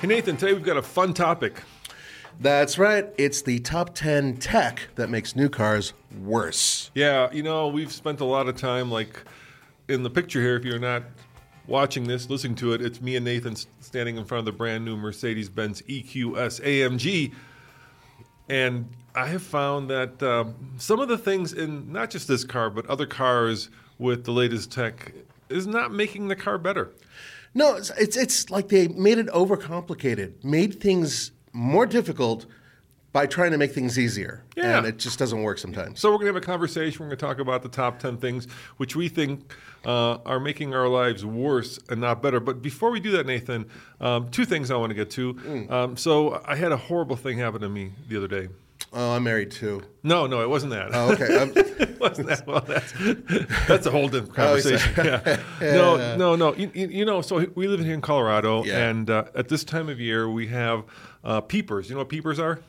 Hey, Nathan, today we've got a fun topic. That's right. It's the top 10 tech that makes new cars worse. Yeah, you know, we've spent a lot of time, like in the picture here, if you're not watching this, listening to it, it's me and Nathan standing in front of the brand new Mercedes Benz EQS AMG. And I have found that um, some of the things in not just this car, but other cars with the latest tech is not making the car better. No, it's, it's, it's like they made it overcomplicated, made things more difficult by trying to make things easier. Yeah. And it just doesn't work sometimes. So we're going to have a conversation. We're going to talk about the top 10 things which we think uh, are making our lives worse and not better. But before we do that, Nathan, um, two things I want to get to. Um, so I had a horrible thing happen to me the other day. Oh, I'm married too. No, no, it wasn't that. Oh, okay. Um, it wasn't that. Well, that's, that's a whole different Oh, conversation. yeah. No, no, no. You, you know, so we live here in Colorado, Yeah. and uh, at this time of year, we have uh, peepers. You know what peepers are?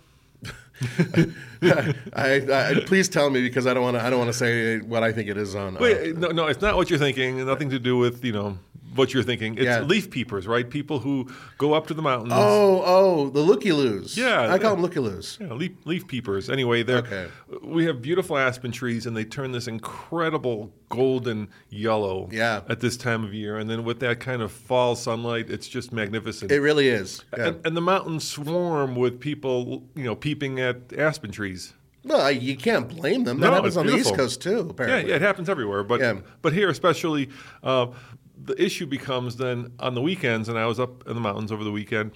I, I, please tell me because I don't want to. I don't want to say what I think it is on. uh, Wait, no, no, it's not what you're thinking. Nothing to do with you know what you're thinking. It's Yeah. leaf peepers, right? People who go up to the mountains. oh, oh, the looky loos. Yeah, I call them looky loos. Yeah, leaf, leaf peepers. Anyway, they're, Okay. we have beautiful aspen trees, and they turn this incredible golden yellow Yeah. at this time of year. And then with that kind of fall sunlight, it's just magnificent. It really is. Yeah. and, and the mountains swarm with people, you know, peeping at aspen trees. well, you can't blame them. That No, happens on the East. Coast too. Yeah, Apparently. yeah, it happens everywhere, but Yeah. but here especially, uh, the issue becomes then on the weekends, and I was up in the mountains over the weekend.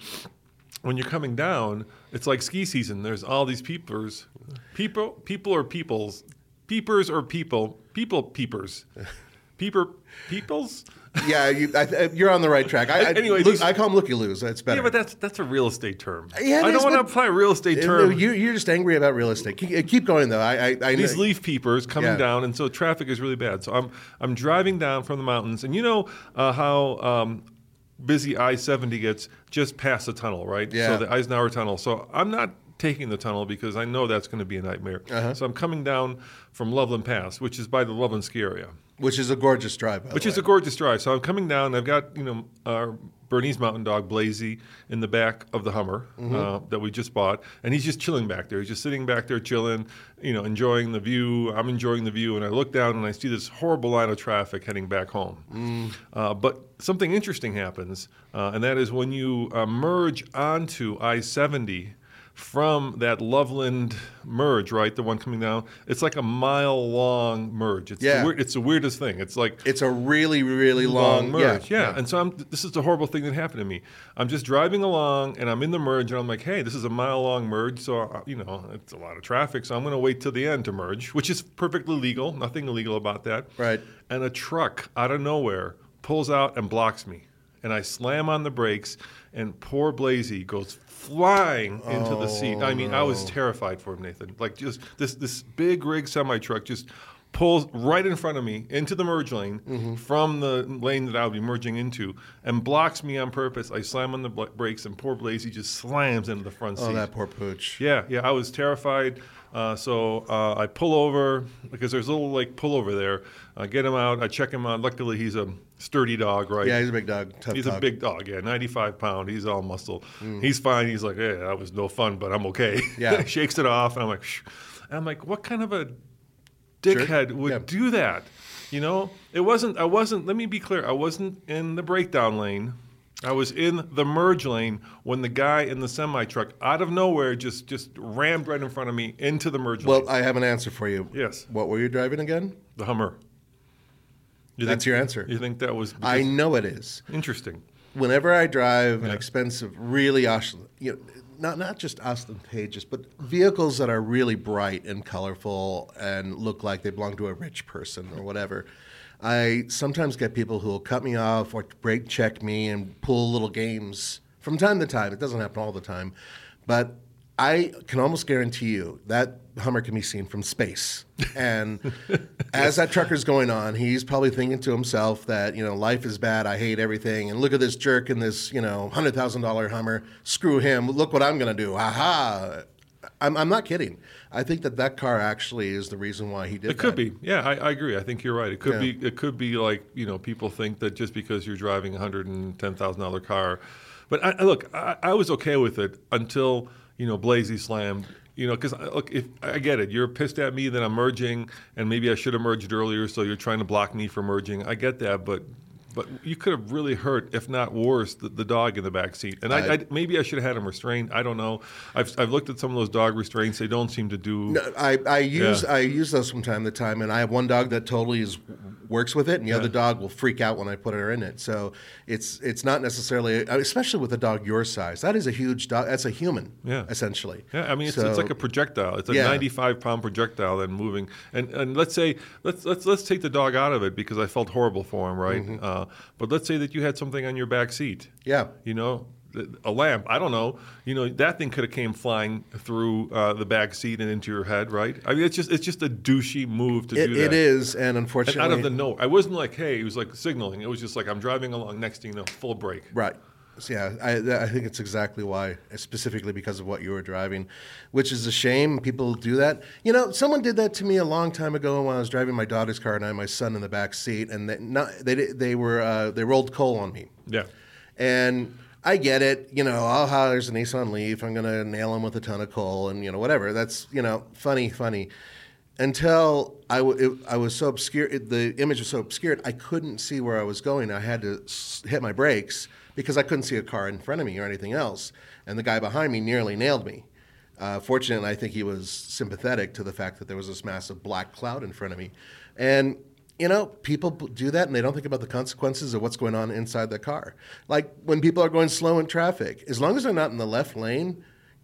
When you're coming down, it's like ski season. There's all these peepers, people, people or peoples, peepers or people, people peepers, peeper peoples. Yeah, you, I, I- you're on the right track. I, I, Anyway, look, these- I call them looky loos. That's better. Yeah, but that's that's a real estate term. Yeah, I is, don't want to apply a real estate Uh, term. You, you're just angry about real estate. Keep, keep going though. I, I, I these leaf peepers coming Yeah. down, and so traffic is really bad. So I'm I'm driving down from the mountains, and you know uh, how um, busy I-70 gets just past the tunnel, right? Yeah. So the Eisenhower Tunnel. So I'm not taking the tunnel because I know that's going to be a nightmare. Uh-huh. So I'm coming down from Loveland Pass, which is by the Loveland ski area, which is a gorgeous drive. By which is a gorgeous drive. So I'm coming down. I've got you know our Bernese Mountain Dog Blazy in the back of the Hummer Mm-hmm. uh, that we just bought, and he's just chilling back there. He's just sitting back there chilling, you know, enjoying the view. I'm enjoying the view, and I look down and I see this horrible line of traffic heading back home. Mm. Uh, but something interesting happens, uh, and that is when you uh, merge onto I-70 from that Loveland merge, right, the one coming down. It's like a mile long merge. It's Yeah. the it's the weirdest thing. It's like It's a really, really long, merge. Yeah, Yeah, And so I'm, this is the horrible thing that happened to me. I'm just driving along and I'm in the merge and I'm like, hey, this is a mile long merge. So, uh, you know, it's a lot of traffic. So I'm going to wait till the end to merge, which is perfectly legal. Nothing illegal about that. Right. And a truck out of nowhere pulls out and blocks me. And I slam on the brakes and poor Blazy goes flying into the seat. I mean, I was terrified for him, Nathan. Like just this this big rig semi truck just pulls right in front of me into the merge lane from the lane that I'll be merging into and blocks me on purpose. I slam on the bl- brakes and poor Blazy just slams into the front seat. Oh, that poor pooch. Yeah, yeah, I was terrified. Uh, so uh, I pull over because there's a little like pull over there. I get him out. I check him out. Luckily, he's a sturdy dog, right? Yeah, he's a big dog. Tough He's a big dog, yeah, 95 pound. He's all muscle. Mm. He's fine. He's like, yeah, that was no fun, but I'm okay. Yeah. Shakes it off, and I'm like, Shh. And I'm like, what kind of a dickhead would Yeah. do that? You know, it wasn't. I wasn't. Let me be clear. I wasn't in the breakdown lane. I was in the merge lane when the guy in the semi truck, out of nowhere, just just rammed right in front of me into the merge Well, lane. Well, I have an answer for you. Yes. What were you driving again? the Hummer. You That's think- your answer. You think that was I know it is. interesting? Whenever I drive an expensive, really, os- you know, not not just ostentatious, but vehicles that are really bright and colorful and look like they belong to a rich person or whatever. I sometimes get people who will cut me off or brake check me and pull little games from time to time. It doesn't happen all the time, but I can almost guarantee you that Hummer can be seen from space. And as that trucker's going on, he's probably thinking to himself that, you know, life is bad, I hate everything, and look at this jerk in this, you know, $100,000 Hummer. Screw him. Look what I'm going to do. Aha. I'm, I'm not kidding. I think that that car actually is the reason why he did It could that. be. Yeah, I, I agree. I think you're right. It could Yeah. be. It could be like you know, people think that just because you're driving a hundred and ten thousand dollar car, but I, I- look, I, I was okay with it until you know Blazy slammed. You know, because uh, look, if I get it, you're pissed at me that I'm merging, and maybe I should have merged earlier, so you're trying to block me from merging. I get that, but. But you could have really hurt, if not worse, the, the dog in the back seat. And I, I- I, maybe I should have had him restrained. I don't know. I've, I've looked at some of those dog restraints. They don't seem to do. No, I, I use Yeah. I use those from time to time, and I have one dog that totally is works with it, and the other dog will freak out when I put her in it. So it's it's not necessarily, especially with a dog your size. That is a huge dog. That's a human, Yeah. essentially. Yeah, I mean it's, So- it's like a projectile. It's a Yeah. 95 pound projectile then moving. And and let's say let's let's let's take the dog out of it because I felt horrible for him, right? Mm-hmm. Uh, but let's say that you had something on your back seat. Yeah. You know, a lamp. I don't know. You know that thing could have came flying through uh, the back seat and into your head, right? I mean, it's just it's just a douchey move to It, do that. it is, and And unfortunately, out of the no, I wasn't like, hey, it was like signaling. It was just like I'm driving along. Next thing you know, full brake. Right. So, yeah, I, I think it's exactly why, specifically because of what you were driving, which is a shame. People do that. You know, someone did that to me a long time ago when I was driving my daughter's car and I had my son in the back seat, and they not, they they were uh, they rolled coal on me. Yeah. And I get it, you know, oh, how there's a Nissan Leaf. I'm going to nail him with a ton of coal and, you know, whatever. That's, you know, funny, funny. Until I, w- it, I was so obscure, it, the image was so obscured, I couldn't see where I was going. I had to s- hit my brakes because I couldn't see a car in front of me or anything else. And the guy behind me nearly nailed me. Uh, fortunately, I think he was sympathetic to the fact that there was this massive black cloud in front of me. And you know, people do that and they don't think about the consequences of what's going on inside the car. Like when people are going slow in traffic, as long as they're not in the left lane,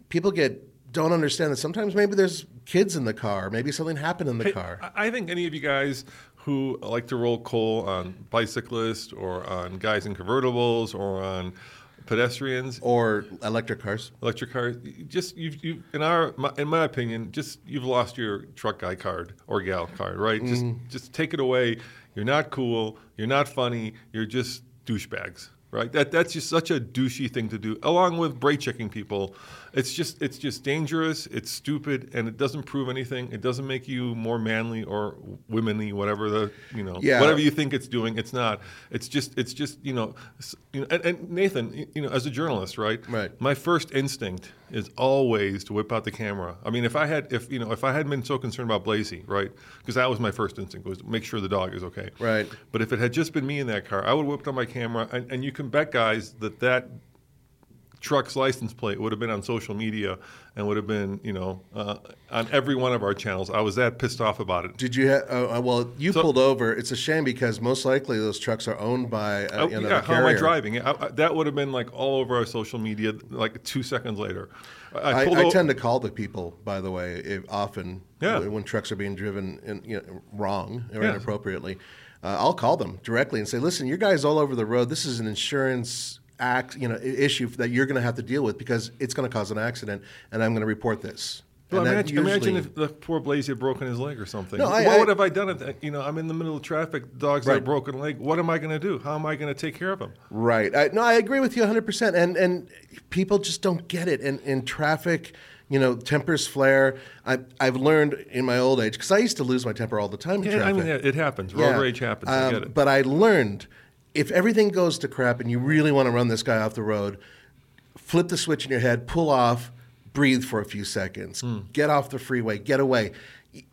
people get don't understand that sometimes maybe there's kids in the car, maybe something happened in the Hey, car. I I think any of you guys who like to roll coal on bicyclists or on guys in convertibles or on pedestrians, Or electric cars. electric cars, just you've, you in our my, in my opinion, just you've lost your truck guy card or gal card, right? Mm. Just just take it away. You're not cool. You're not funny. You're just douchebags, right? That that's just such a douchey thing to do. Along with brake checking people, it's just it's just dangerous. It's stupid, and it doesn't prove anything. It doesn't make you more manly or womanly, whatever the you know Yeah. whatever you think it's doing. It's not. It's just it's just you know, you know and, and Nathan, you know, as a journalist, right? Right. My first instinct is always to whip out the camera. I mean, if I had, if you know, if I hadn't been so concerned about Blazy, right? Because that was my first instinct was make sure the dog is okay. Right. But if it had just been me in that car, I would have whipped out my camera, and, and you can bet, guys, that that truck's license plate would have been on social media and would have been, you know, uh, on every one of our channels. I was that pissed off about it. Did you have? Uh, uh, well, you So- pulled over. It's a shame because most likely those trucks are owned by uh, Oh, you know, yeah, the how am I driving? I, I, that would have been like all over our social media, like two seconds later. I, tend to call the people, by the way, if, often Yeah. when, trucks are being driven in, you know, wrong or Yeah. inappropriately. Uh, I'll call them directly and say, "Listen, your guys all over the road. This is an insurance act, you know, issue that you're going to have to deal with because it's going to cause an accident, and I'm going to report this." Well, And that imagine, imagine if the poor Blazy had broken his leg or something. No, I- what I- would have I done? If, you know, I'm in the middle of traffic. Dogs got a broken leg. What am I going to do? How am I going to take care of him? Right. I, no, I agree with you 100%. And and people just don't get it. And in traffic, you know, tempers flare. I, I've learned in my old age, because I used to lose my temper all the time in Yeah, I mean, it it happens. Road Yeah. rage happens. I Um, get it. But I learned if everything goes to crap and you really want to run this guy off the road, flip the switch in your head, pull off, breathe for a few seconds, Hmm. get off the freeway, get away.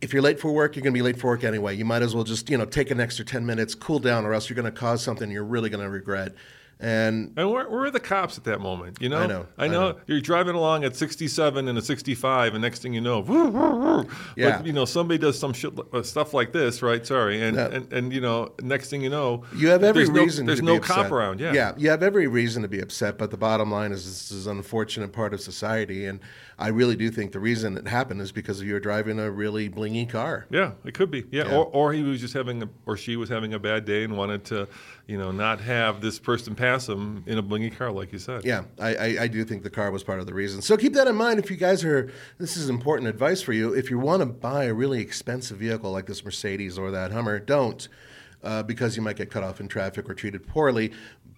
if you're late for work, you're going to be late for work anyway. You might as well just you know take an extra ten minutes, cool down, or else you're going to cause something you're really going to regret. And And where, where are the cops at that moment? You know, I know, I I know. know. You're driving along at 67 and a 65, and next thing you know, woo, woo, woo. Yeah. But, you know, somebody does some shit, uh, stuff like this, right? Sorry, and, Yeah. and and you know, next thing you know, You have every there's no, reason. There's to no be cop upset. around. Yeah. yeah, you have every reason to be upset. But the bottom line is, this is an unfortunate part of society, and I really do think the reason it happened is because you were driving a really blingy car. Yeah, it could be. Yeah, Yeah. Or, or he was just having, a, or she was having a bad day and wanted to, you know, not have this person pass him in a blingy car, like you said. Yeah, I, I, I do think the car was part of the reason. So keep that in mind if you guys are. This is important advice for you. If you want to buy a really expensive vehicle like this Mercedes or that Hummer, don't, uh, because you might get cut off in traffic or treated poorly.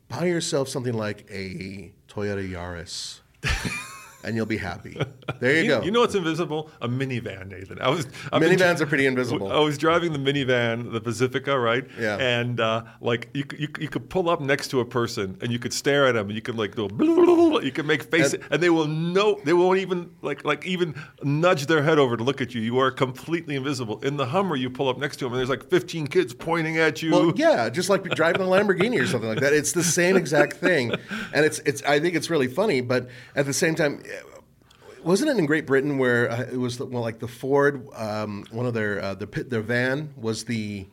Buy yourself something like a Toyota Yaris. and you'll be happy. There you, You, go. you know what's invisible? A minivan, Nathan. I was been Minivans dri- are pretty invisible. I was driving the minivan, the Pacifica, right? Yeah. And uh, like you, could- you, you could pull up next to a person and you could stare at them and you could like go, you could make faces And- and, they will know they won't even like like even nudge their head over to look at you. You are completely invisible. In the Hummer, you pull up next to them and there's like 15 kids pointing at you. Well, yeah, just like driving a Lamborghini or something like that. It's the same exact thing, and it's it's. I think it's really funny, but at the same time, wasn't it in Great Britain where uh, it was the, well, like the Ford, um, one of their uh, the pit, their van was the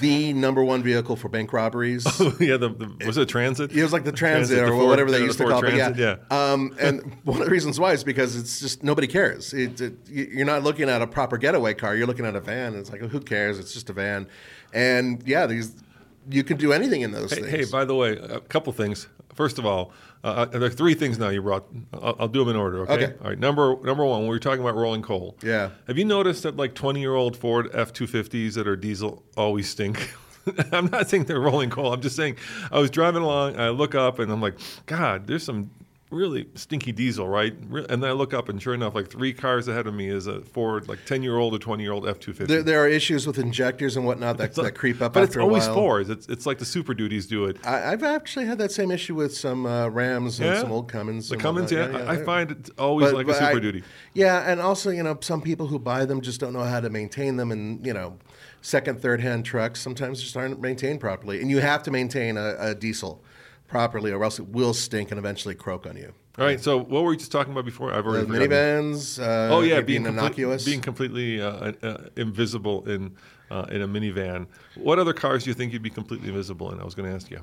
the number one vehicle for bank robberies. Oh, yeah, the, the, was it a transit? It was like the transit, the or Ford- whatever they used the to Ford call it. but Transit, yeah. Um, and one of the reasons why is because it's just nobody cares. It, it, you- you're not looking at a proper getaway car. You're looking at a van. And it's like, who cares? It's just a van. And yeah, these you can do anything in those Hey, things. hey, by the way, a couple things. First of all, uh, there are three things now you brought. I'll, I'll do them in order. Okay? Okay. All right. Number number one, we were talking about rolling coal. Yeah. Have you noticed that like twenty year old Ford F two fifties that are diesel always stink? I'm not saying they're rolling coal. I'm just saying I was driving along. I look up and I'm like, God, there's some really stinky diesel, right? And then I look up and sure enough, like three cars ahead of me is a Ford, like ten year old or twenty year old F two fifty. there, there are issues with injectors and whatnot that, that creep up But it's always. Fords. It's it's like the Super Duties do it. I, I've actually had that same issue with some uh, Rams and Yeah? some old Cummins. The Cummins, yeah, whatnot. I I find it always But- like but a Super I- Duty. Yeah, and also you know some people who buy them just don't know how to maintain them, and you know, second, third hand trucks sometimes just aren't maintained properly, and you have to maintain a, a diesel properly, or else it will stink and eventually croak on you. All right. So what were we just talking about before? I've The already forgotten. minivans. Uh, Oh yeah, being, being, complete- innocuous. being completely uh, uh, invisible in uh, in a minivan. What other cars do you think you'd be completely invisible in? I was going to ask you.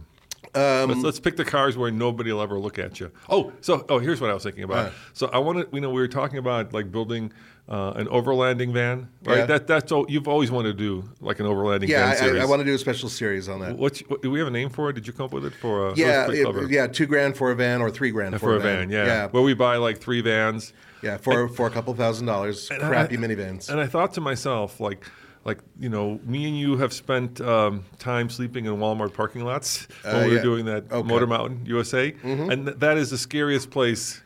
Um, let's, let's pick the cars where nobody will ever look at you. Oh, so oh, here's what I was thinking about. So I wanted, you know, we were talking about like building uh, an overlanding van, right? Yeah. That that's all, you've always wanted to do, like an overlanding yeah, van I, series. I, I want to do a special series on that. What's what, do we have a name for it? Did you come up with it for? A, that yeah, it- yeah, two grand for a van or three grand for a van, yeah. yeah, Where we buy like three vans. yeah, for for a couple thousand dollars, crappy I- minivans. And I thought to myself, like, like you know, me and you have spent um, time sleeping in Walmart parking lots when Uh, we were yeah. doing that Okay. Motor Mountain USA, and th- that is the scariest place.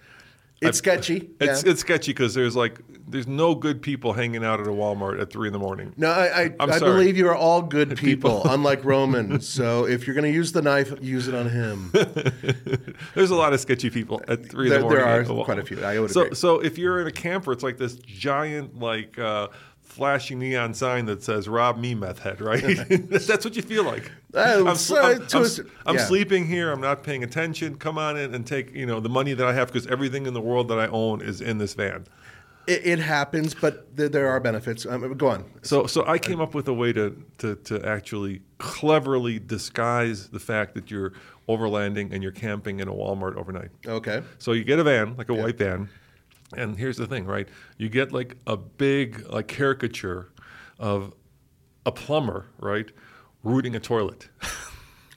It's sketchy. It's yeah. it's sketchy because there's like there's no good people hanging out at a Walmart at three in the morning. No, I, I, I believe you are all good people, unlike Roman. So if you're going to use the knife, use it on him. There's a lot of sketchy people at three There- in the morning. there are quite a few. I would so agree. so if you're in a camper, it's like this giant like. Uh, Flashing neon sign that says "Rob me, meth head." Right? That's what you feel like. Uh, I'm, I'm- I'm I'm yeah. sleeping here. I'm not paying attention. Come on in and take you know the money that I have because everything in the world that I own is in this van. It, it happens, but there, there are benefits. Um, go on. So, so I came up with a way to, to, to actually cleverly disguise the fact that you're overlanding and you're camping in a Walmart overnight. Okay. So you get a van, like a white van, and here's the thing, right? You get like a big like caricature of a plumber, right, rooting a toilet,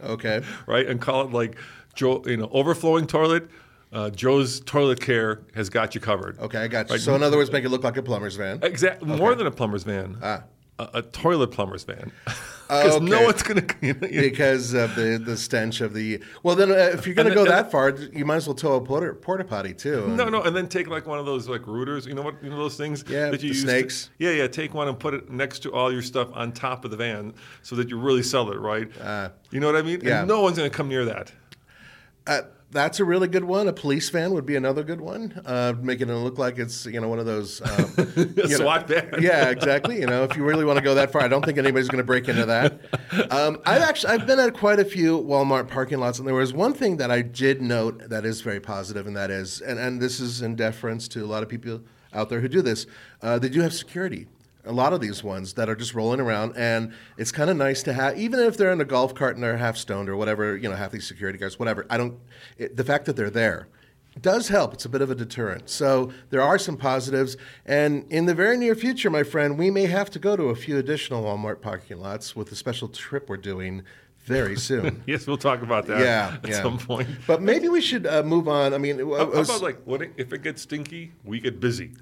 Okay. right, and call it like you know, overflowing toilet. Uh, Joe's toilet care has got you covered. Okay, I got you. Right. So in other words, make it look like a plumber's van. Exactly. More than a plumber's van. Ah. A, a toilet plumber's van. Because no one's going to. You know, because of the, the stench of the. Well, then, uh, if you're going to go that far, you might as well tow a porta, porta potty too. no, no, and then take like one of those like rooters. You know what? You know those things Yeah, that you the use. to- snakes. yeah, yeah. Take one and put it next to all your stuff on top of the van, so that you really sell it, right? Ah. you know what I mean? Yeah. And no one's going to come near that. Uh, that's a really good one. A police van would be another good one, uh, making it look like it's you know one of those um, know- SWAT van. Yeah, exactly. You know, if you really want to go that far, I don't think anybody's going to break into that. Um, I've actually I've been at quite a few Walmart parking lots, and there was one thing that I did note that is very positive, and that is, and, and this is in deference to a lot of people out there who do this. Uh, they do have security. A lot of these ones that are just rolling around, and it's kind of nice to have, even if they're in a golf cart and they're half stoned or whatever, you know, half these security guards, whatever. I don't. It, the fact that they're there does help. It's a bit of a deterrent. So there are some positives. And in the very near future, my friend, we may have to go to a few additional Walmart parking lots with a special trip we're doing very soon. Yes, we'll talk about that yeah, at yeah. some point. But maybe we should uh, move on. I mean, it How, how about like what if it gets stinky, we get busy?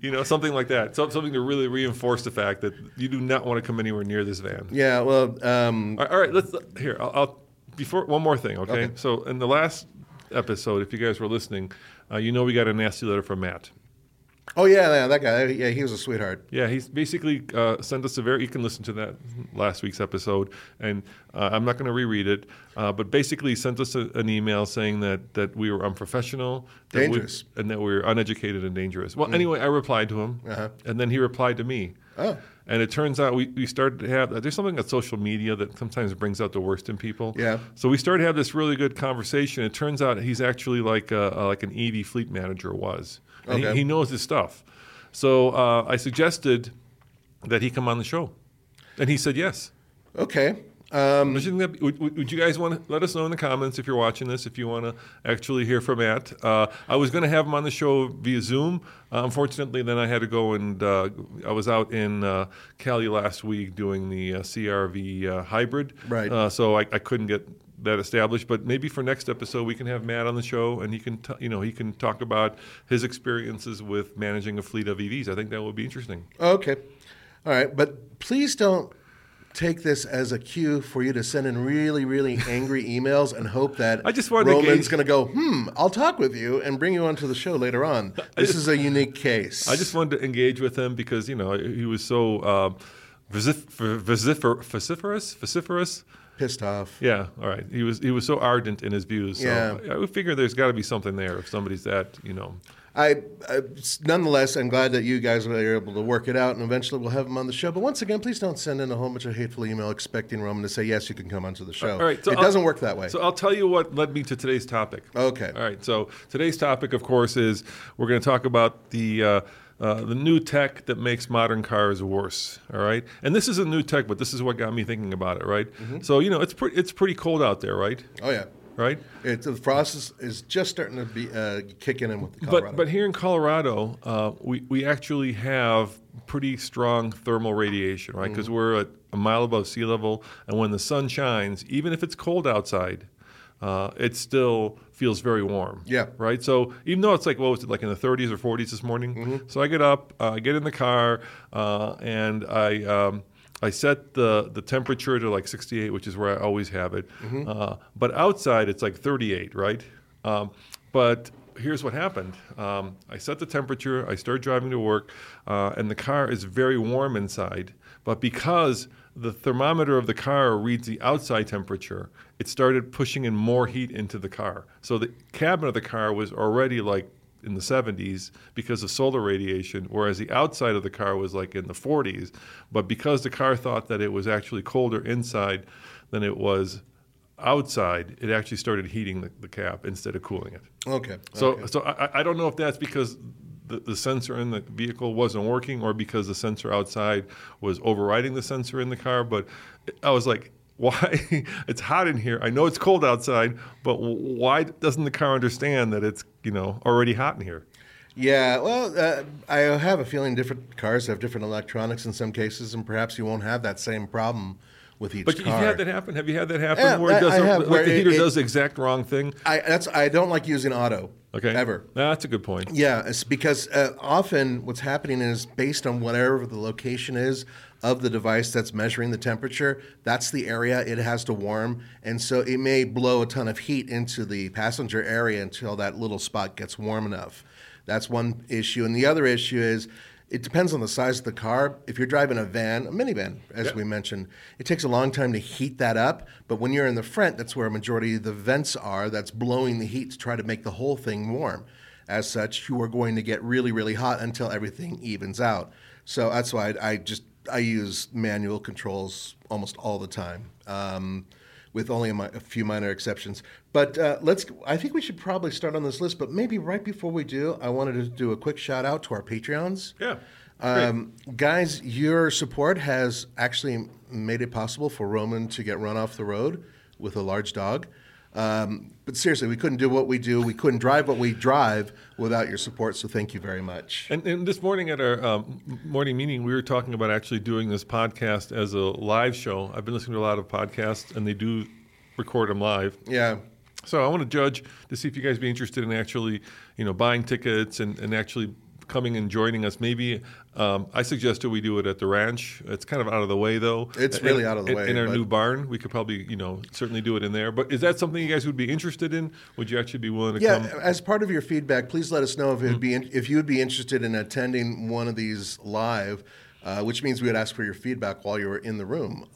You know, something like that. So, something to really reinforce the fact that you do not want to come anywhere near this van. yeah, well, um, All right, all right, let's here. I'll, I'll before one more thing. Okay? Okay. So in the last episode, if you guys were listening, uh, you know we got a nasty letter from Matt. Oh yeah, yeah, that guy, yeah, he was a sweetheart. Yeah, he's basically uh, sent us a very. You can listen to that last week's episode, and uh, I'm not going to reread it. Uh, but basically, sent us a, an email saying that that we were unprofessional, that we- Dangerous. and that we were uneducated and dangerous. Well, anyway, I replied to him, Uh-huh. and then he replied to me. Oh. And it turns out we, we started to have there's something on social media that sometimes brings out the worst in people. Yeah. So we started to have this really good conversation. It turns out he's actually like a, uh, like an EV fleet manager was. And Okay. he, he knows his stuff. So uh, I suggested that he come on the show, and he said yes. Okay. Um, Would you, would, you guys want to let us know in the comments if you're watching this, if you want to actually hear from Matt? Uh, I was going to have him on the show via Zoom. Uh, unfortunately, then I had to go and uh, I was out in uh, Cali last week doing the uh, CRV uh, hybrid. Right. Uh, so I, I couldn't get that established. But maybe for next episode we can have Matt on the show and he can t- you know he can talk about his experiences with managing a fleet of EVs. I think that would be interesting. Okay. All right. But please don't take this as a cue for you to send in really, really angry emails and hope that I just Roman's going to go, hmm, I'll talk with you and bring you onto the show later on. This is a unique case. I just wanted to engage with him because you know he was so vocifer- vociferous, vociferous. pissed off. Yeah, all right. He was he was so ardent in his views. So Yeah. I, I would figure there's got to be something there if somebody's that you know. I, I, nonetheless, I'm glad that you guys were able to work it out, and eventually we'll have him on the show. But once again, please don't send in a whole bunch of hateful email expecting Roman to say yes, you can come onto the show. All right, so it I'll- doesn't work that way. So I'll tell you what led me to today's topic. Okay. All right. So today's topic, of course, is we're going to talk about the. Uh, uh, the new tech that makes modern cars worse. All right, and this is a new tech, but this is what got me thinking about it. Right. Mm-hmm. So you know, it's pretty it's pretty cold out there, right? oh yeah, Right. it, the frost is, just starting to be uh, kicking in with the Colorado. But but here in Colorado, uh, we we actually have pretty strong thermal radiation, right? Because we're at a mile above sea level, and when the sun shines, even if it's cold outside, uh, it still feels very warm. Yeah. Right. So even though it's like what was it like in the 30s or 40s this morning? So I get up, uh, I get in the car, uh, and I. Um, I set the, the temperature to like 68, which is where I always have it. Uh, but outside, it's like 38, right? Um, but here's what happened um, I set the temperature, I start driving to work, uh, and the car is very warm inside. But because the thermometer of the car reads the outside temperature, it started pushing in more heat into the car. So the cabin of the car was already like in the 70s because of solar radiation, whereas the outside of the car was like in the 40s. But because the car thought that it was actually colder inside than it was outside, it actually started heating the, the cab instead of cooling it. okay, So, okay. so I, I don't know if that's because the, the sensor in the vehicle wasn't working or because the sensor outside was overriding the sensor in the car. But I was like, why? it's hot in here. I know it's cold outside, but why doesn't the car understand that it's you know already hot in here? Yeah, well, uh, I have a feeling different cars have different electronics in some cases, and perhaps you won't have that same problem with each car. But car. have you had that happen? Have you had that happen Yeah, where it does I the- have, like where the heater it- does the exact wrong thing? I that's I don't like using auto. Okay, Ever. That's a good point. Yeah, it's because uh, often what's happening is based on whatever the location is of the device that's measuring the temperature, that's the area it has to warm. And so it may blow a ton of heat into the passenger area until that little spot gets warm enough. That's one issue. And the other issue is it depends on the size of the car. If you're driving a van, a minivan, as Yeah. we mentioned, it takes a long time to heat that up. But when you're in the front, that's where a majority of the vents are. That's blowing the heat to try to make the whole thing warm. As such, you are going to get really, really hot until everything evens out. So that's why I, I just I use manual controls almost all the time. Um, with only a, mi- a few minor exceptions. But uh, let's. I think we should probably start on this list. But maybe right before we do, I wanted to do a quick shout out to our Patreons. Yeah. Um, guys, your support has actually made it possible for Roman to get run off the road with a large dog. Um, but seriously, we couldn't do what we do. We couldn't drive what we drive without your support. So thank you very much. And, and this morning at our um, morning meeting, we were talking about actually doing this podcast as a live show. I've been listening to a lot of podcasts, and they do record them live. Yeah. So I want to judge to see if you guys be interested in actually, you know, buying tickets and, and actually coming and joining us. Maybe um, I suggested we do it at the ranch. It's kind of out of the way, though. It's In- really out of the in- way, In our new barn, we could probably, you know, certainly do it in there. But is that something you guys would be interested in? Would you actually be willing to Yeah, come? as part of your feedback, please let us know if it'd be in, if you would be interested in attending one of these live, uh, which means we would ask for your feedback while you were in the room.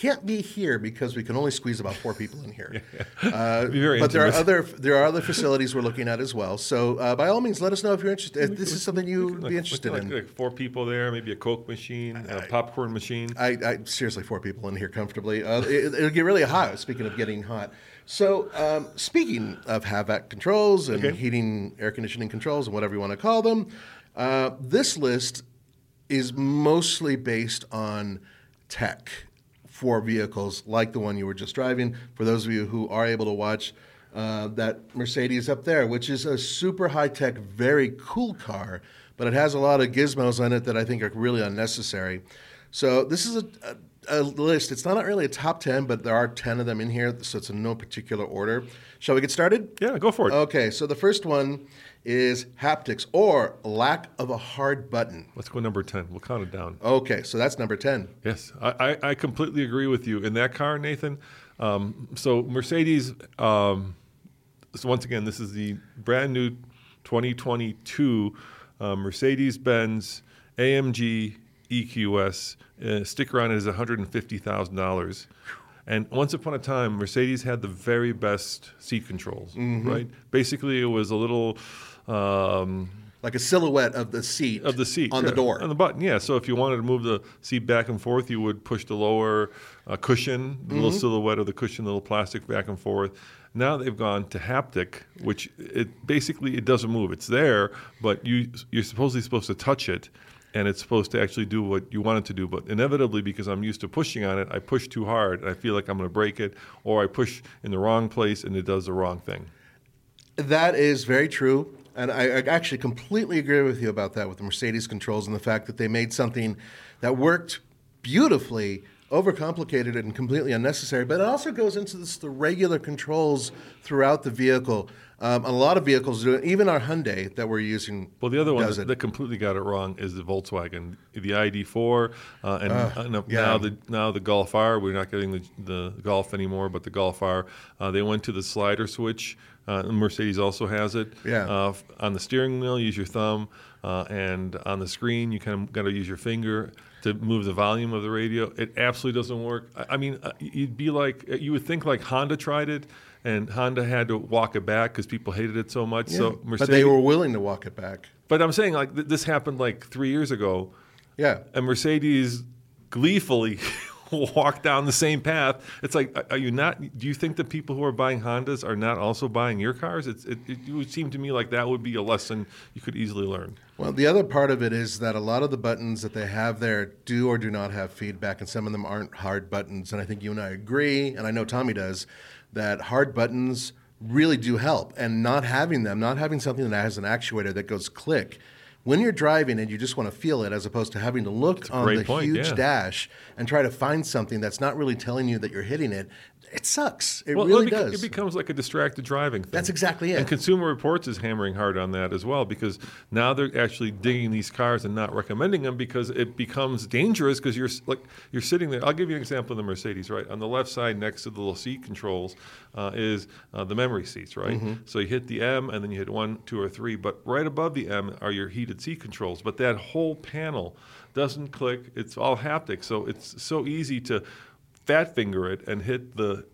Can't be here because we can only squeeze about four people in here. Uh, Be very but there are other there are other facilities we're looking at as well. So uh, by all means, let us know if you're interested. If this is something you would Like- be interested like, in. like four people there, maybe a Coke machine, a popcorn machine. I, I seriously four people in here comfortably. Uh, it, it'll get really hot. Speaking of getting hot, so um, speaking of HVAC controls and Okay. heating, air conditioning controls, and whatever you want to call them, uh, this list is mostly based on tech for vehicles like the one you were just driving. For those of you who are able to watch. Uh, that Mercedes up there, which is a super high tech, very cool car, but it has a lot of gizmos on it that I think are really unnecessary. So this is a, a, a list. It's not really a top 10, but there are 10 of them in here, so it's in no particular order. Shall we get started? yeah, go for it. Okay, so the first one is haptics or lack of a hard button. Let's go number 10. We'll count it down. Okay, so that's number 10. Yes, I, I, I completely agree with you. In that car, Nathan, um, so Mercedes, um, so once again, this is the brand new 2022 uh, Mercedes Benz AMG EQS. Uh, sticker on it is $150,000. And once upon a time, Mercedes had the very best seat controls, right? Basically, it was a little. Um, Like a silhouette of the seat of the seat on the door. on the button. Yeah. So if you wanted to move the seat back and forth, you would push the lower uh, cushion, the Mm-hmm. little silhouette of the cushion, the little plastic back and forth. Now they've gone to haptic, which it basically it doesn't move. It's there, but you you're supposedly supposed to touch it. And it's supposed to actually do what you want it to do, but inevitably, because I'm used to pushing on it, I push too hard, and I feel like I'm going to break it, or I push in the wrong place, and it does the wrong thing. That is very true. And I, I actually completely agree with you about that with the Mercedes controls and the fact that they made something that worked beautifully, overcomplicated and completely unnecessary. But it also goes into this, the regular controls throughout the vehicle. Um, a lot of vehicles do it. Even our Hyundai that we're using Well, the other one that, that completely got it wrong is the Volkswagen, the ID4, uh, and uh, yeah. now the now the Golf R. We're not getting the, the Golf anymore, but the Golf R. Uh, they went to the slider switch. Uh, Mercedes also has it. Yeah. Uh, on the steering wheel, use your thumb, uh, and on the screen, you kind of got to use your finger to move the volume of the radio. It absolutely doesn't work. I, I mean, uh, you'd be like you would think like Honda tried it. And Honda had to walk it back because people hated it so much. Yeah. So Mercedes, but they were willing to walk it back. but I'm saying like th- this happened like three years ago, Yeah. and Mercedes gleefully walked down the same path. It's like, are- you not? Do you think that people who are buying Hondas are not also buying your cars? It's, it, it would seem to me like that would be a lesson you could easily learn. Well, the other part of it is that a lot of the buttons that they have there do or do not have feedback, and some of them aren't hard buttons. And I think you and I agree, and I know Tommy does, that hard buttons really do help. And not having them, not having something that has an actuator that goes click, when you're driving and you just want to feel it, as opposed to having to look on the point, huge yeah. dash and try to find something that's not really telling you that you're hitting it, it sucks. It Well, really it, does. it becomes like a distracted driving thing. That's exactly it. And Consumer Reports is hammering hard on that as well because now they're actually digging these cars and not recommending them because it becomes dangerous because you're like you're sitting there. I'll give you an example of the Mercedes. Right on the left side, next to the little seat controls, uh, is uh, the memory seats. Right. Mm-hmm. So you hit the M and then you hit one, two, or three. But right above the M are your heated seat controls, but that whole panel doesn't click. It's all haptic, so it's so easy to fat finger it and hit the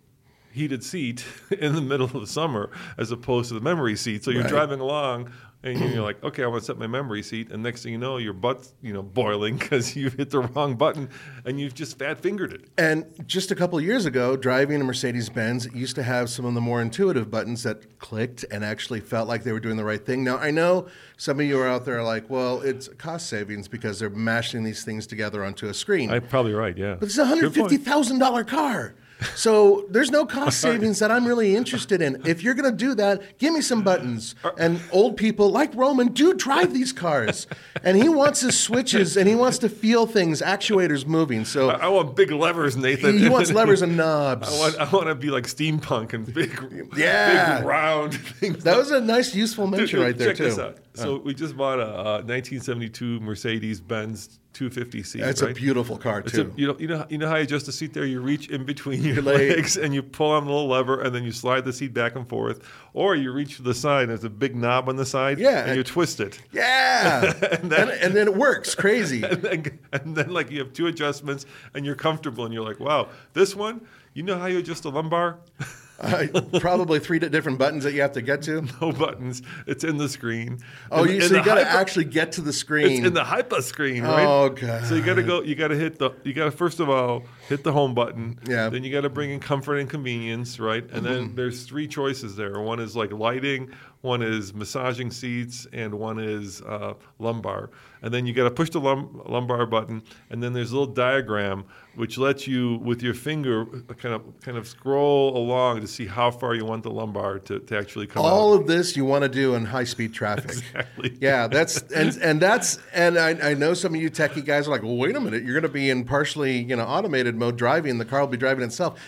heated seat in the middle of the summer as opposed to the memory seat. So you're Right. driving along and you're like, okay, I want to set my memory seat, and next thing you know, your butt's you know boiling because you hit the wrong button and you've just fat fingered it. And just a couple of years ago, driving a Mercedes Benz used to have some of the more intuitive buttons that clicked and actually felt like they were doing the right thing. Now, I know some of you are out there like, well, it's cost savings because they're mashing these things together onto a screen. I'm probably right, yeah. but it's a $150,000 car. So there's no cost savings that I'm really interested in. If you're going to do that, give me some buttons. And old people like Roman do drive these cars. And he wants his switches and he wants to feel things, actuators moving. So I, I want big levers, Nathan. he wants levers and knobs. I want, I want to be like steampunk and big, Yeah. big round things. That was a nice, useful mention Dude, right there check too. This out. So we just bought a, uh 1972 Mercedes Benz 250C. That's right? a beautiful car too. a, you know, you know, you know how you adjust the seat there. You reach in between your leg. legs and you pull on the little lever, and then you slide the seat back and forth. Or you reach to the side. There's a big knob on the side. Yeah, and and- you twist it. yeah, and, then, and then it works crazy. And then, and then, like, you have two adjustments, and you're comfortable, and you're like, wow, this one. You know how you adjust a lumbar? Uh, probably three different buttons that you have to get to. No buttons. It's in the screen. Oh, In- you, in so you got to actually get to the screen. It's in the hyper screen, right? Oh, God. So you got to go. You got to hit the. You got to first of all hit the home button. Yeah. Then you got to bring in comfort and convenience, right? And then Mm-hmm. there's three choices there. One is like lighting. One is massaging seats, and one is uh, lumbar. And then you got to push the lum- lumbar button, and then there's a little diagram which lets you, with your finger, kind of kind of scroll along to see how far you want the lumbar to, to actually come All out. of this you want to do in high speed traffic. Exactly. Yeah, that's and and that's and I, I know some of you techie guys are like, well, wait a minute, you're going to be in partially you know automated mode driving. The car will be driving itself.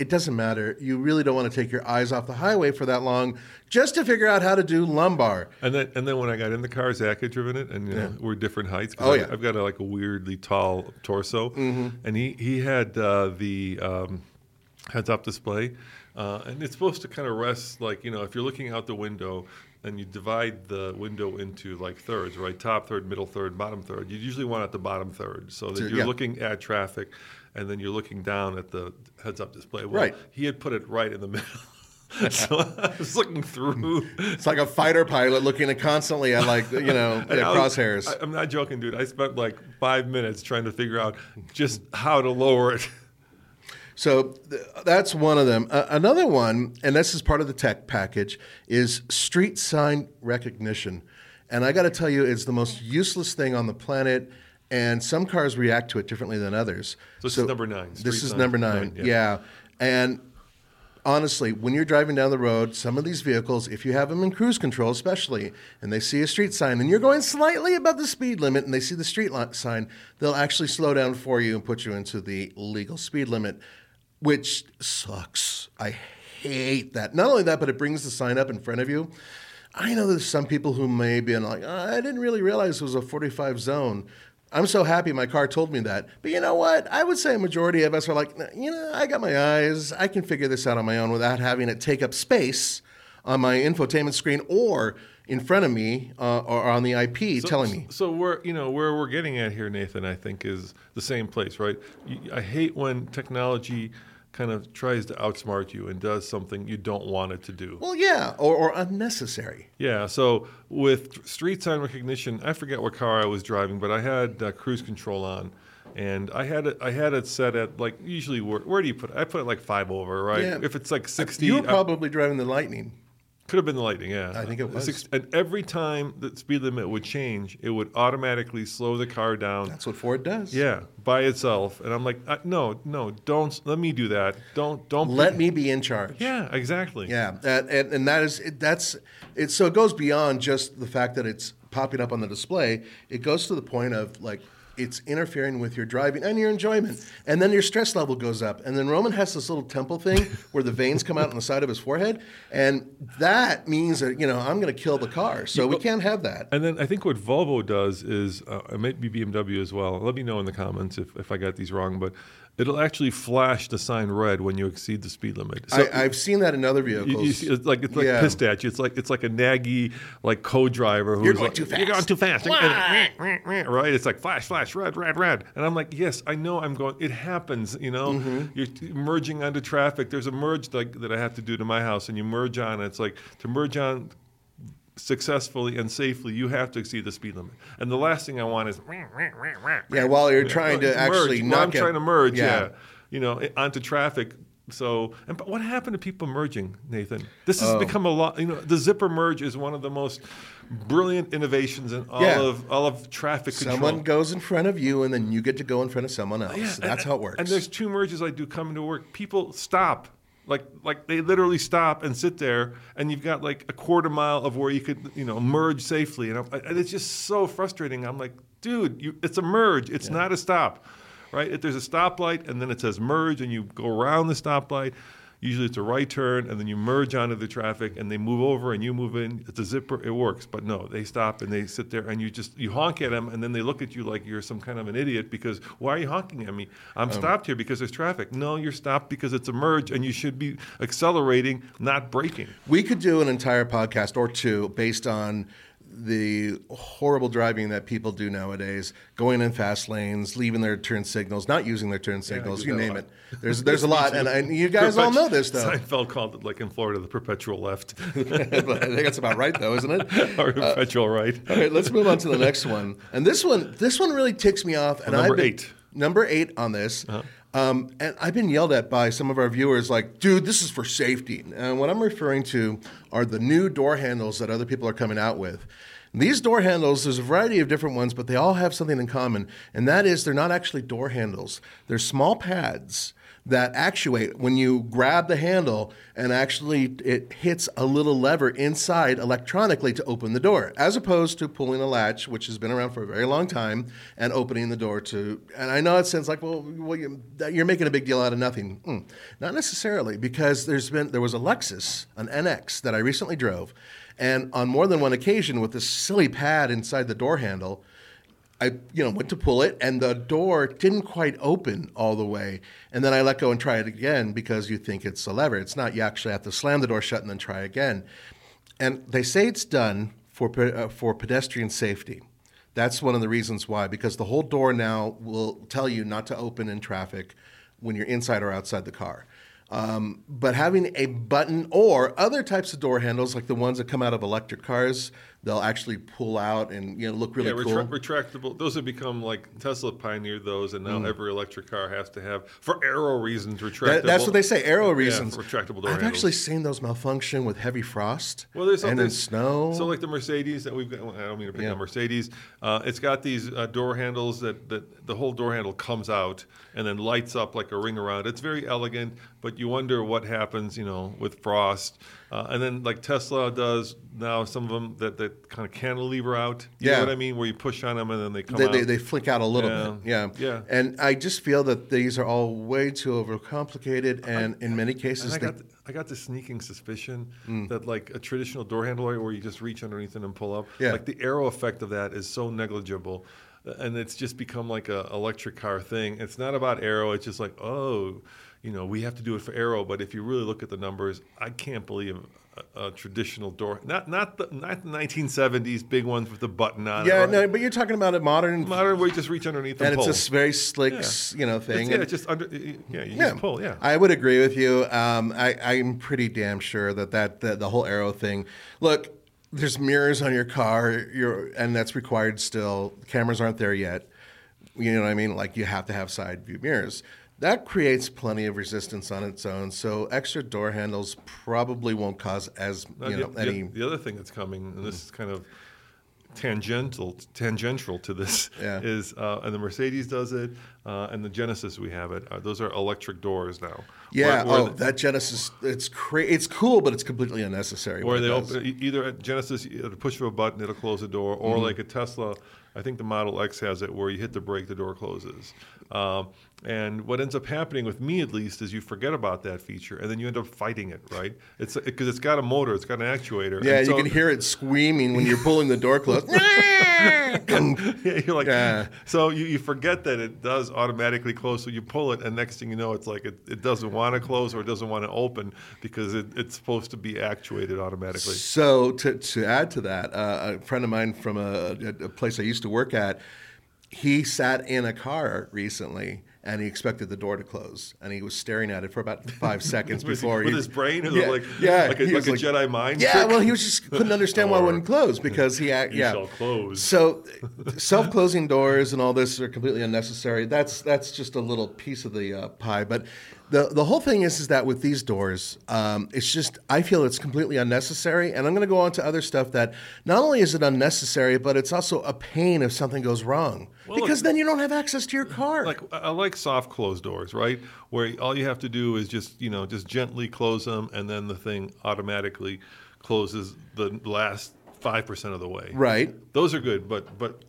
It doesn't matter. You really don't want to take your eyes off the highway for that long just to figure out how to do lumbar. And then, and then when I got in the car, Zach had driven it, and you know, we're different heights. Oh, I, yeah. I've got a, like a weirdly tall torso, Mm-hmm. and he he had uh, the um, heads-up display, uh, and it's supposed to kind of rest like you know if you're looking out the window. And you divide the window into like thirds, right? Top third, middle third, bottom third. You usually want at the bottom third, so that you're yeah. looking at traffic, and then you're looking down at the heads-up display. Well, Right. He had put it right in the middle, so I was looking through. It's like a fighter pilot looking at constantly at like you know And yeah, I was- crosshairs. I, am not joking, dude. I spent like five minutes trying to figure out just how to lower it. So th- that's one of them. Uh, another one, and this is part of the tech package, is street sign recognition. And I got to tell you, it's the most useless thing on the planet. And some cars react to it differently than others. So this is number nine, This is sign number nine. nine, yeah. yeah. And honestly, when you're driving down the road, some of these vehicles, if you have them in cruise control, especially, and they see a street sign and you're going slightly above the speed limit and they see the street sign, they'll actually slow down for you and put you into the legal speed limit, which sucks. I hate that. Not only that, but it brings the sign up in front of you. I know there's some people who may be like, "Oh, I didn't really realize it was a 45 zone. I'm so happy my car told me that. But you know what? I would say a majority of us are like, you know, I got my eyes. I can figure this out on my own without having it take up space on my infotainment screen or in front of me uh, or on the IP telling me. So we're, you know, where we're getting at here, Nathan, I think is the same place, right? I hate when technology kind of tries to outsmart you and does something you don't want it to do. Well, yeah, or, or unnecessary. Yeah. So with street sign recognition, I forget what car I was driving, but I had uh, cruise control on, and I had it. I had it set at like usually where, where do you put it? I put it like five over, right? Yeah. If it's like sixty, You were I- probably driving the Lightning. Could have been the lightning. Yeah, I think it was. six- and every time the speed limit would change, it would automatically slow the car down. That's what Ford does. Yeah, by itself, and I'm like, uh, no, no, don't let me do that. Don't, don't Let me be in charge. Yeah, exactly. Yeah, that, and, and that is it, that's it. So it goes beyond just the fact that it's popping up on the display. It goes to the point of like it's interfering with your driving and your enjoyment, and then your stress level goes up. And then Roman has this little temple thing where the veins come out on the side of his forehead, and that means that you know I'm going to kill the car. So we can't have that. And then I think what Volvo does is, uh, it might be BMW as well. Let me know in the comments if, if I got these wrong, but It'll actually flash the sign red when you exceed the speed limit. I, I've seen that in other vehicles. You, you see, it's like it's like Yeah. pissed at you. It's like it's like a naggy like co-driver who's You're going like, too You're going too fast. And- right? It's like flash, flash, red, red, red. And I'm like, yes, I know. I'm going. It happens. You know, Mm-hmm. you're t- merging onto traffic. There's a merge like that I have to do to my house, and you merge on. It's like to merge on successfully and safely, you have to exceed the speed limit. And the last thing I want is Yeah, while you're trying to merge. actually I'm trying to merge. Yeah. Yeah, you know, onto traffic. So, and but what happened to people merging, Nathan? This Oh. has become a lot. You know, the zipper merge is one of the most brilliant innovations in all Yeah. of all of traffic Control. Someone goes in front of you, and then you get to go in front of someone else. Yeah, That's and- how it works. And there's two merges I do coming to work. People stop. Like, like they literally stop and sit there, and you've got like a quarter mile of where you could, you know, merge safely, and, and it's just so frustrating. I'm like, dude, you, it's a merge. It's not a stop, right? If there's a stoplight, and then it says merge, and you go around the stoplight. Usually it's a right turn, and then you merge onto the traffic, and they move over, and you move in. It's a zipper. It works, but no, they stop and they sit there, and you just you honk at them, and then they look at you like you're some kind of an idiot because why are you honking at me? I'm Um, stopped here because there's traffic. No, you're stopped because it's a merge, and you should be accelerating, not braking. We could do an entire podcast or two based on the horrible driving that people do nowadays, going in fast lanes, leaving their turn signals, not using their turn signals, do you name it. There's there's a lot, and, and you guys all know this though. Seinfeld called it like in Florida the perpetual left but I think that's about right though, isn't it? or perpetual right. All right, let's move on to the next one. And this one, this one really ticks me off. And Number I've been- eight. Uh-huh. Number eight on this. Um, and I've been yelled at by some of our viewers, like, "Dude, this is for safety." And what I'm referring to are the new door handles that other people are coming out with. These door handles, there's a variety of different ones, but they all have something in common, and that is they're not actually door handles. They're small pads that actuate. When you grab the handle and actually it hits a little lever inside electronically to open the door as opposed to pulling a latch which has been around for a very long time and opening the door to and i know it sounds like well, well you, you're making a big deal out of nothing. Mm, not necessarily because there's been there was a lexus an nx that i recently drove and on more than one occasion with this silly pad inside the door handle I, you know, went to pull it, and the door didn't quite open all the way. And then I let go and try it again because you think it's a lever. It's not. You actually have to slam the door shut and then try again. And they say it's done for uh, for pedestrian safety. That's one of the reasons why, because the whole door now will tell you not to open in traffic when you're inside or outside the car. Um, but having a button or other types of door handles, like the ones that come out of electric cars, they'll actually pull out and you know look really yeah, cool. retra- retractable. Those have become like Tesla pioneered those, and now Mm. every electric car has to have, for aero reasons, retractable. That, that's what they say, aero Yeah, reasons. retractable door I've handles. actually seen those malfunction with heavy frost Well, there's and in snow. So, like the Mercedes that we've got. I don't mean to pick Yeah. on Mercedes. Uh, it's got these uh, door handles that, that the whole door handle comes out and then lights up like a ring around. It's very elegant, but you wonder what happens, you know, with frost. Uh, and then like Tesla does now, some of them that, that kind of cantilever out. You Yeah. know what I mean? Where you push on them and then they come they, out. they, they flick out a little Yeah. bit. Yeah. Yeah. And I just feel that these are all way too overcomplicated, and in many cases, I they, got, I got the sneaking suspicion Mm. that like a traditional door handle where you just reach underneath it and pull up, Yeah. like the aero effect of that is so negligible, uh, and it's just become like a electric car thing. It's not about aero. It's just like oh, you know, we have to do it for aero. But if you really look at the numbers, I can't believe a, a traditional door, not not the not the 1970s big ones with the button on. it, yeah, or no, but you're talking about a modern, modern where you just reach underneath and, and it's a very slick, Yeah. you know, It's- thing. yeah, And- it's just under. Yeah, you Yeah, pull. Yeah. I would agree with you. Um, I, I'm pretty damn sure that that, that the whole aero thing. Look, there's mirrors on your car, you're, and that's required still. Cameras aren't there yet. You know what I mean? Like you have to have side view mirrors. That creates plenty of resistance on its own. So extra door handles probably won't cause as you the, know the- any. the other thing that's coming, and this is kind of tangential tangential to this, Yeah. is uh, and the Mercedes does it, uh, and the Genesis we have it. Uh, those are electric doors now. Yeah. Where- where oh, the- that Genesis. It's cra- It's cool, but it's completely unnecessary. Or they open either at Genesis, at the push of a button, it'll close the door, or Mm-hmm. like a Tesla. I think the Model X has it where you hit the brake, the door closes. Um, And what ends up happening with me, at least, is you forget about that feature, and then you end up fighting it, right? It's because it, has got a motor, it's got an actuator. Yeah, and you so- can hear it screaming when you're pulling the door closed. Yeah, you're like, Yeah. so you, you forget that it does automatically close. So you pull it, and next thing you know, it's like it, it doesn't want to close or it doesn't want to open because it, it's supposed to be actuated automatically. So to, to add to that, uh, a friend of mine from a, a place I used to work at, he sat in a car recently and he expected the door to close and he was staring at it for about five seconds he- before with he, his brain? Yeah, like- yeah, like a- he like a Jedi mind Yeah, trick? well, he was just couldn't understand why it wouldn't close because he act, yeah shall close. So self-closing doors and all this are completely unnecessary. That's that's just a little piece of the uh, pie, but. The, the whole thing is is that with these doors, um, it's just I feel it's completely unnecessary, and I'm going to go on to other stuff that not only is it unnecessary, but it's also a pain if something goes wrong Well, because look- then you don't have access to your car. Like I like soft closed doors, right? Where all you have to do is just you know just gently close them, and then the thing automatically closes the last five percent of the way. right? Those are good, but but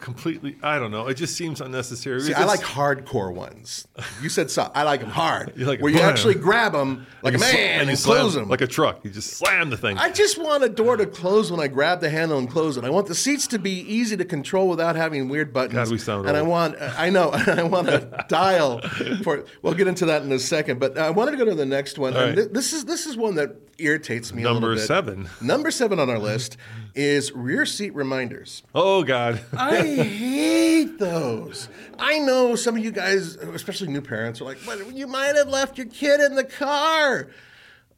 completely, I don't know. It just seems unnecessary. See, I like hardcore ones. You said so. I like them hard, You like where you actually grab them like a you sl- man and, you close them like a truck. You just slam the thing. I just want a door to close when I grab the handle and close it. I want the seats to be easy to control without having weird buttons. God, we sound and I want, I know, I want a dial for. We'll get into that in a second, but I wanted to go to the next one. And right. thi- this is this is one that irritates me. a Number little bit. seven. Number seven on our list is rear seat reminders. oh God. I hate those. I know some of you guys, especially new parents, are like, "But you might have left your kid in the car."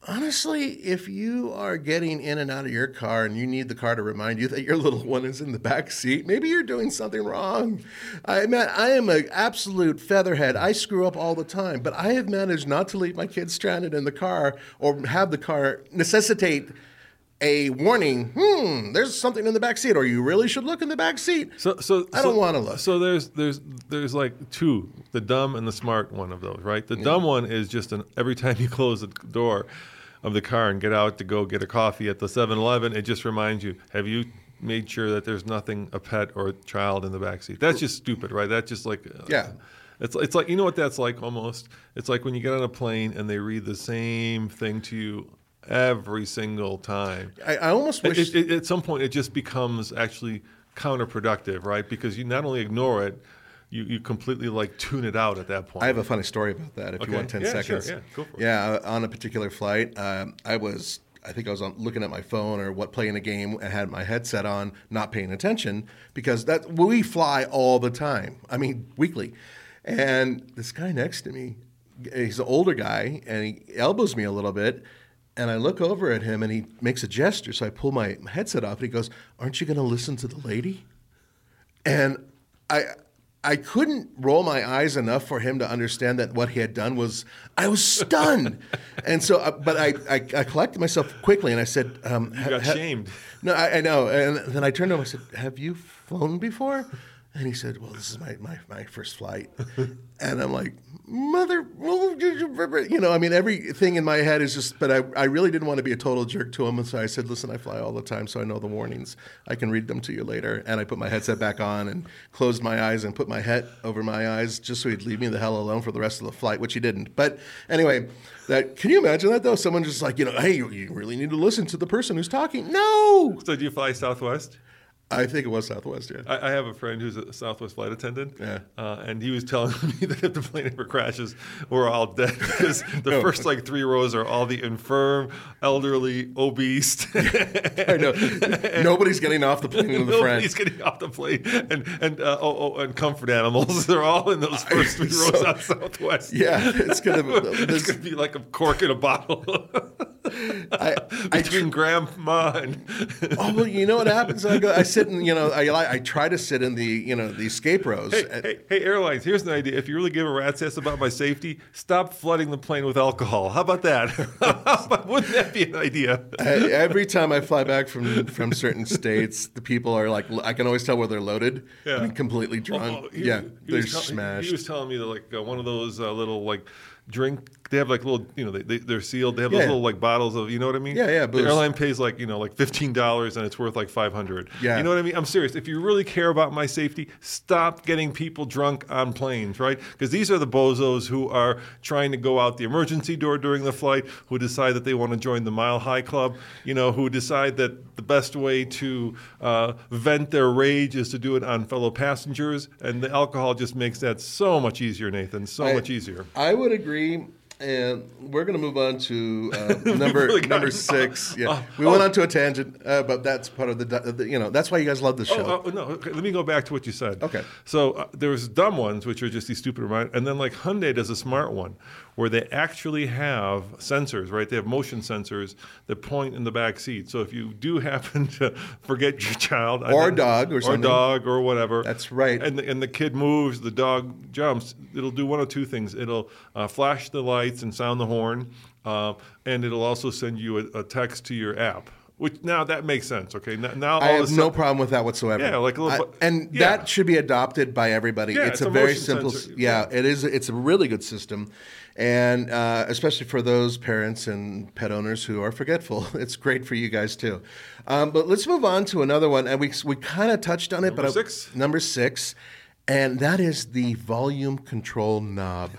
Honestly, if you are getting in and out of your car and you need the car to remind you that your little one is in the back seat, maybe you're doing something wrong. I man, I am an absolute featherhead. I screw up all the time, but I have managed not to leave my kids stranded in the car or have the car necessitate a warning. Hmm, there's something in the back seat, or you really should look in the back seat. So, so I don't wanna look. So there's there's there's like two, the dumb and the smart one of those, right? The dumb one is just an every time you close the door of the car and get out to go get a coffee at the 7-Eleven, it just reminds you, have you made sure that there's nothing a pet or a child in the back seat? That's just stupid, right? That's just like uh, Yeah. It's, it's like you know what that's like almost. It's like when you get on a plane and they read the same thing to you every single time. I, I almost wish. it- it- at some point, it just becomes actually counterproductive, right? Because you not only ignore it, you, you completely like tune it out at that point. I have a funny story about that. If Okay. you want ten Yeah, sure. seconds, Yeah, go for it. Yeah, uh, on a particular flight, um, I was. I think I was on, looking at my phone or what playing a game and had my headset on, not paying attention because that we fly all the time. I mean, weekly. And this guy next to me, he's an older guy, and he elbows me a little bit. And I look over at him, and he makes a gesture. So I pull my headset off, and he goes, "Aren't you going to listen to the lady?" And I I couldn't roll my eyes enough for him to understand that what he had done was I was stunned, and so uh, but I, I I collected myself quickly and I said, um, You got shamed. No, I, I know, and then I turned to him. I said, "Have you flown before?" And he said, "Well, this is my my, my first flight," and I'm like, "Mother, oh, you know, I mean, everything in my head is just." But I, I really didn't want to be a total jerk to him, and so I said, "Listen, I fly all the time, so I know the warnings. I can read them to you later." And I put my headset back on and closed my eyes and put my head over my eyes just so he'd leave me the hell alone for the rest of the flight, which he didn't. But anyway, that can you imagine that though? Someone just like, you know, hey, you, you really need to listen to the person who's talking. No, so do you fly Southwest? I think it was Southwest. Yeah. I, I have a friend who's a Southwest flight attendant, Yeah. uh, and he was telling me that if the plane ever crashes, we're all dead because the No. first like three rows are all the infirm, elderly, obese. I know. Nobody's getting off the plane with a friend. Nobody's getting off the plane, and and uh, oh, oh, and comfort animals. They're all in those first three rows So- on Southwest. Yeah, it's gonna. it's This, gonna be like a cork in a bottle I, I, between grandma and. oh well, you know what happens? I go. I sit in. You know, I I try to sit in the you know the escape rows. Hey, hey, hey, airlines, here's an idea. If you really give a rat's ass about my safety, stop flooding the plane with alcohol. How about that? Wouldn't that be an idea? I- every time I fly back from from certain states, the people are like, I can always tell where they're loaded. Yeah. I mean, completely drunk. Oh, he- yeah, he they're was smashed. He was telling me that like uh, one of those uh, little like drink they have like little, you know, they, they they're sealed. They have Yeah. those little like bottles of, you know what I mean? Yeah, yeah, The airline pays like you know like fifteen dollars and it's worth like five hundred. Yeah. You know what I mean? I'm serious. If you really care about my safety, stop getting people drunk on planes, right? Because these are the bozos who are trying to go out the emergency door during the flight, who decide that they want to join the Mile High Club, you know, who decide that the best way to uh, vent their rage is to do it on fellow passengers, and the alcohol just makes that so much easier, Nathan. So I- much easier. I would agree. And we're going to move on to uh, number really number six. Yeah, oh, we oh. went on to a tangent, uh, but that's part of the, the. You know, that's why you guys love the show. Oh, oh, no, okay, let me go back to what you said. Okay. So uh, there's dumb ones, which are just these stupid reminders, and then like Hyundai does a smart one, where they actually have sensors, right? They have motion sensors that point in the back seat. So if you do happen to forget your child, Or and- dog or something. dog or whatever, That's right. And the, and the kid moves, the dog jumps. It'll do one of two things. It'll uh, flash the lights and sound the horn, uh, and it'll also send you a, a text to your app. Which now that makes sense. Okay, now, now I have no problem with that whatsoever. Yeah, like a little I- and yeah. that should be adopted by everybody. Yeah, it's, it's a, a very simple. sensor. Yeah, it is. It's a really good system, and uh, especially for those parents and pet owners who are forgetful, it's great for you guys too. Um, but let's move on to another one, and we we kind of touched on it. Number but I- six? number six. And that is the volume control knob.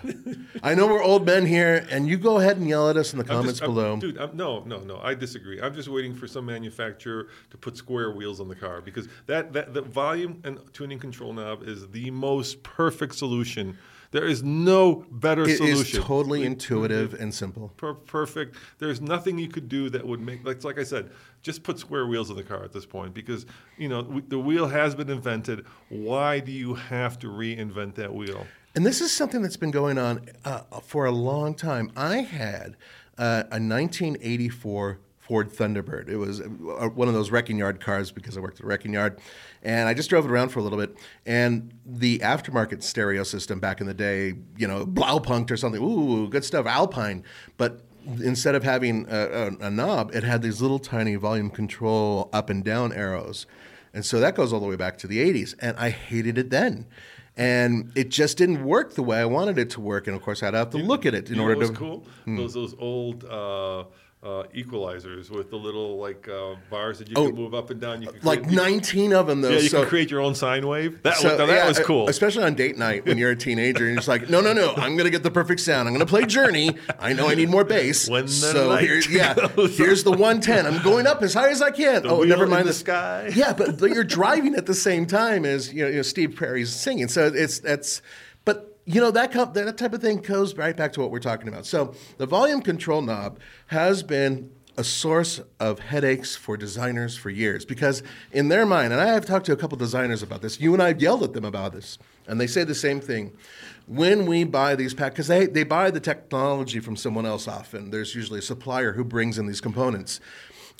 I know we're old men here, and you go ahead and yell at us in the comments just- below. dude, I'm, no, no, no. I disagree. I'm just waiting for some manufacturer to put square wheels on the car because that, that the volume and tuning control knob is the most perfect solution. There is no better It solution. It is totally intuitive and simple. Per- perfect. There's nothing you could do that would make like like I said, just put square wheels on the car at this point because you know w- the wheel has been invented. Why do you have to reinvent that wheel? And this is something that's been going on uh, for a long time. I had uh, a 1984 Ford Thunderbird. It was uh, one of those wrecking yard cars because I worked at a wrecking yard. And I just drove it around for a little bit. And the aftermarket stereo system back in the day, you know, Blaupunkt or something, ooh, good stuff, Alpine. But instead of having a, a, a knob, it had these little tiny volume control up and down arrows. And so that goes all the way back to the 80s. And I hated it then. And it just didn't work the way I wanted it to work. And of course, I'd have to look at it in You know order to. was cool? Those those old uh, uh, equalizers with the little like uh, bars that you Oh, can move up and down. You Like create, 19 of them, though. Yeah, you so, can create your own sine wave. That, so, was, that yeah, was cool. Especially on date night when you're a teenager and you're just like, no, no, no, I'm going to get the perfect sound. I'm going to play Journey. I know I need more bass. When the so here, yeah, here's the 110. I'm going up as high as I can. oh, wheel never in mind the sky. Yeah, but, but you're driving at the same time as you know, you know Steve Perry's singing. So it's that's you know that com- that type of thing goes right back to what we're talking about. So the volume control knob has been a source of headaches for designers for years because in their mind, and I have talked to a couple designers about this. You and I have yelled at them about this, and they say the same thing. When we buy these packs, because they, they buy the technology from someone else often, there's usually a supplier who brings in these components.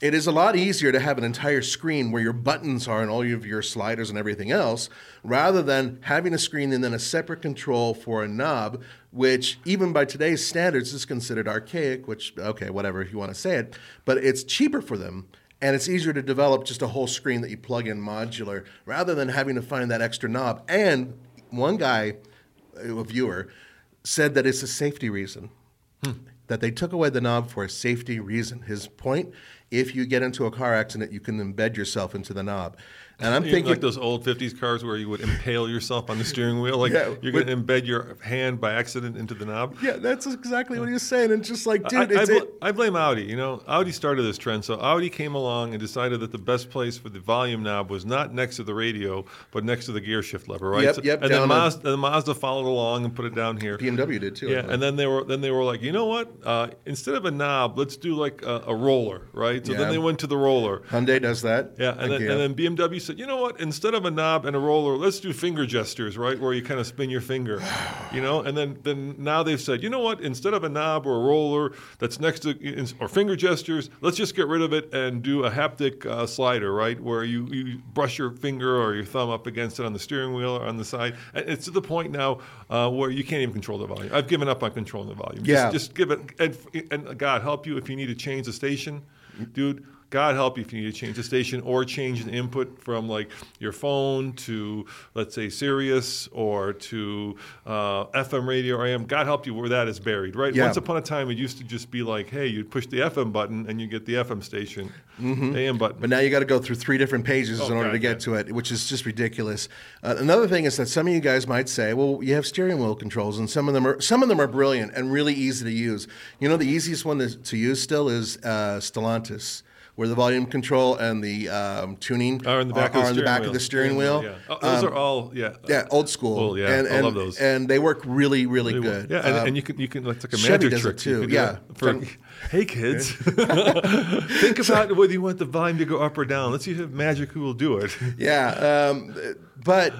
It is a lot easier to have an entire screen where your buttons are and all of your sliders and everything else, rather than having a screen and then a separate control for a knob, which even by today's standards is considered archaic, which, okay, whatever if you want to say it, but it's cheaper for them. And it's easier to develop just a whole screen that you plug in modular rather than having to find that extra knob. And one guy, a viewer, said that it's a safety reason hmm. that they took away the knob for a safety reason. His point: if you get into a car accident, you can embed yourself into the knob. And I'm thinking, like those old '50s cars where you would impale yourself on the steering wheel, like Yeah, you're going to embed your hand by accident into the knob. yeah, that's exactly what he was saying. And just like, dude, I, I, bl- it. I blame Audi. You know, Audi started this trend. So Audi came along and decided that the best place for the volume knob was not next to the radio, but next to the gear shift lever, right? Yep, So- yep, And then Mazda, and Mazda followed along and put it down here. BMW did too. Yeah, and then they were then they were like, you know what? Uh, instead of a knob, let's do like a, a roller, right? So Yeah. then they went to the roller. Hyundai does that. Yeah, and then, and then BMW said, you know what? Instead of a knob and a roller, let's do finger gestures, right? Where you kind of spin your finger, you know. And then, then now they've said, you know what? Instead of a knob or a roller that's next to or finger gestures, let's just get rid of it and do a haptic uh, slider, right? Where you, you brush your finger or your thumb up against it on the steering wheel or on the side. And it's to the point now uh, where you can't even control the volume. I've given up on controlling the volume. Yeah. Just, just give it, and, and God help you if you need to change the station, dude. God help you if you need to change the station or change the input from like your phone to let's say Sirius or to uh, FM radio or AM. God help you where that is buried, right? Yeah. Once upon a time, it used to just be like, hey, you'd push the FM button and you get the FM station, AM button. But now you got to go through three different pages Oh, in order God, to get yeah. to it, which is just ridiculous. Uh, another thing is that some of you guys might say, "Well, you have steering wheel controls, and some of them are some of them are brilliant and really easy to use." You know, the easiest one to, to use still is uh, Stellantis, where the volume control and the um, tuning Are in the back, are, of, the the steering back wheel. of the steering wheel. Yeah. Oh, those are all yeah. Yeah, old school. Yeah, and, I love those. and they work really, really good. Yeah, and, Um, and you can you can it's like a Chevy magic trick too, You can do yeah. For, hey kids, think about whether you want the volume to go up or down. Let's see if magic who will do it. Yeah, um, but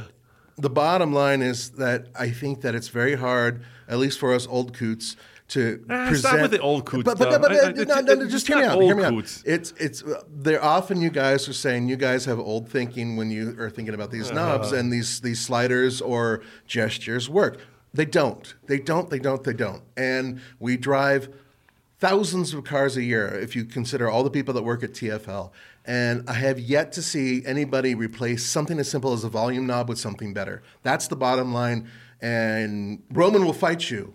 the bottom line is that I think that it's very hard, at least for us old coots, to Ah, stop present. with the old coots But, but, stuff. but, I- I- no, no, no, just hear me out. Hear me out. It's it's. They're often you guys are saying you guys have old thinking when you are thinking about these knobs Uh-huh. and these these sliders or gestures work. They don't. They don't. They don't. They don't. And we drive thousands of cars a year if you consider all the people that work at TFL. And I have yet to see anybody replace something as simple as a volume knob with something better. That's the bottom line. And Roman will fight you.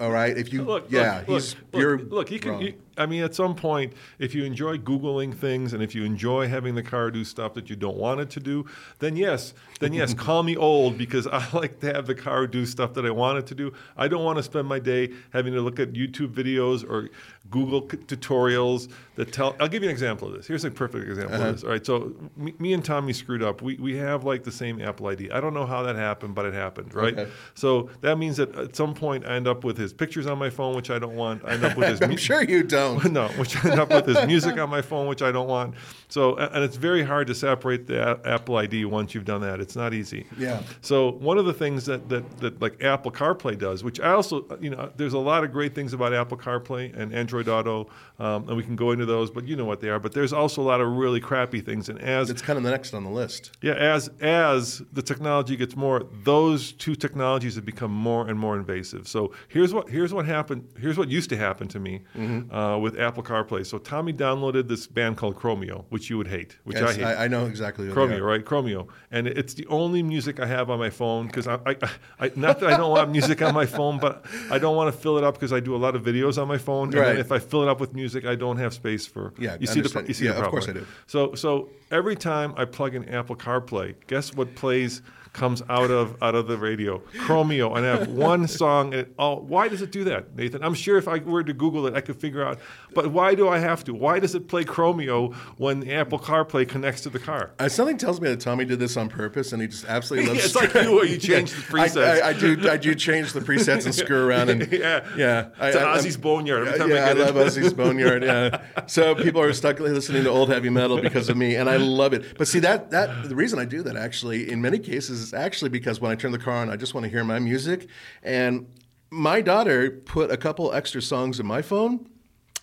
All right, if you Look, yeah, look, he's look, you're look, you can. I mean, at some point, if you enjoy googling things and if you enjoy having the car do stuff that you don't want it to do, then yes, then yes, call me old because I like to have the car do stuff that I want it to do. I don't want to spend my day having to look at YouTube videos or Google c- tutorials that tell. I'll give you an example of this. Here's a perfect example Uh-huh. of this. All right, so me, me and Tommy screwed up. We we have like the same Apple ID. I don't know how that happened, but it happened, right? Okay. So that means that at some point I end up with his pictures on my phone, which I don't want. I end up with his. I'm mu- sure you don't. no, which I end up with his music on my phone, which I don't want. So, and it's very hard to separate the a- Apple ID once you've done that. It's not easy. Yeah. So one of the things that, that, that like Apple CarPlay does, which I also, you know, there's a lot of great things about Apple CarPlay and Android Auto, um, and we can go into those, but you know what they are. But there's also a lot of really crappy things. And as It's kind of the next on the list. yeah, as as the technology gets more, those two technologies have become more and more invasive. So here's what here's what happened. Here's what used to happen to me Mm-hmm. uh, with Apple CarPlay. So Tommy downloaded this band called Chromeo, which you would hate, which I hate. I, I know exactly what they Chromeo, are. right? Chromeo, and it's the only music I have on my phone because I, I, I, not that I don't want music on my phone, but I don't want to fill it up because I do a lot of videos on my phone. And Right. then if I fill it up with music, I don't have space for. Yeah, you I see the understand. you see Yeah, the of course I do. So so every time I plug in Apple CarPlay, guess what plays comes out of out of the radio? Chromeo, and I have one song. And it, oh, why does it do that, Nathan? I'm sure if I were to Google it, I could figure out. But why do I have to? Why does it play Chromeo when Apple CarPlay connects to the car? Uh, something tells me that Tommy did this on purpose, and he just absolutely loves. It's like you, you change the I- presets. I, I do. I do change the presets and screw around and Yeah. yeah. I, To I- Ozzy's Boneyard. Every time I yeah, I, get love. Ozzy's Boneyard. Yeah. So people are stuck listening to old heavy metal because of me, and I love it. But see that that the reason I do that actually in many cases is actually because when I turn the car on, I just want to hear my music, and my daughter put a couple extra songs in my phone,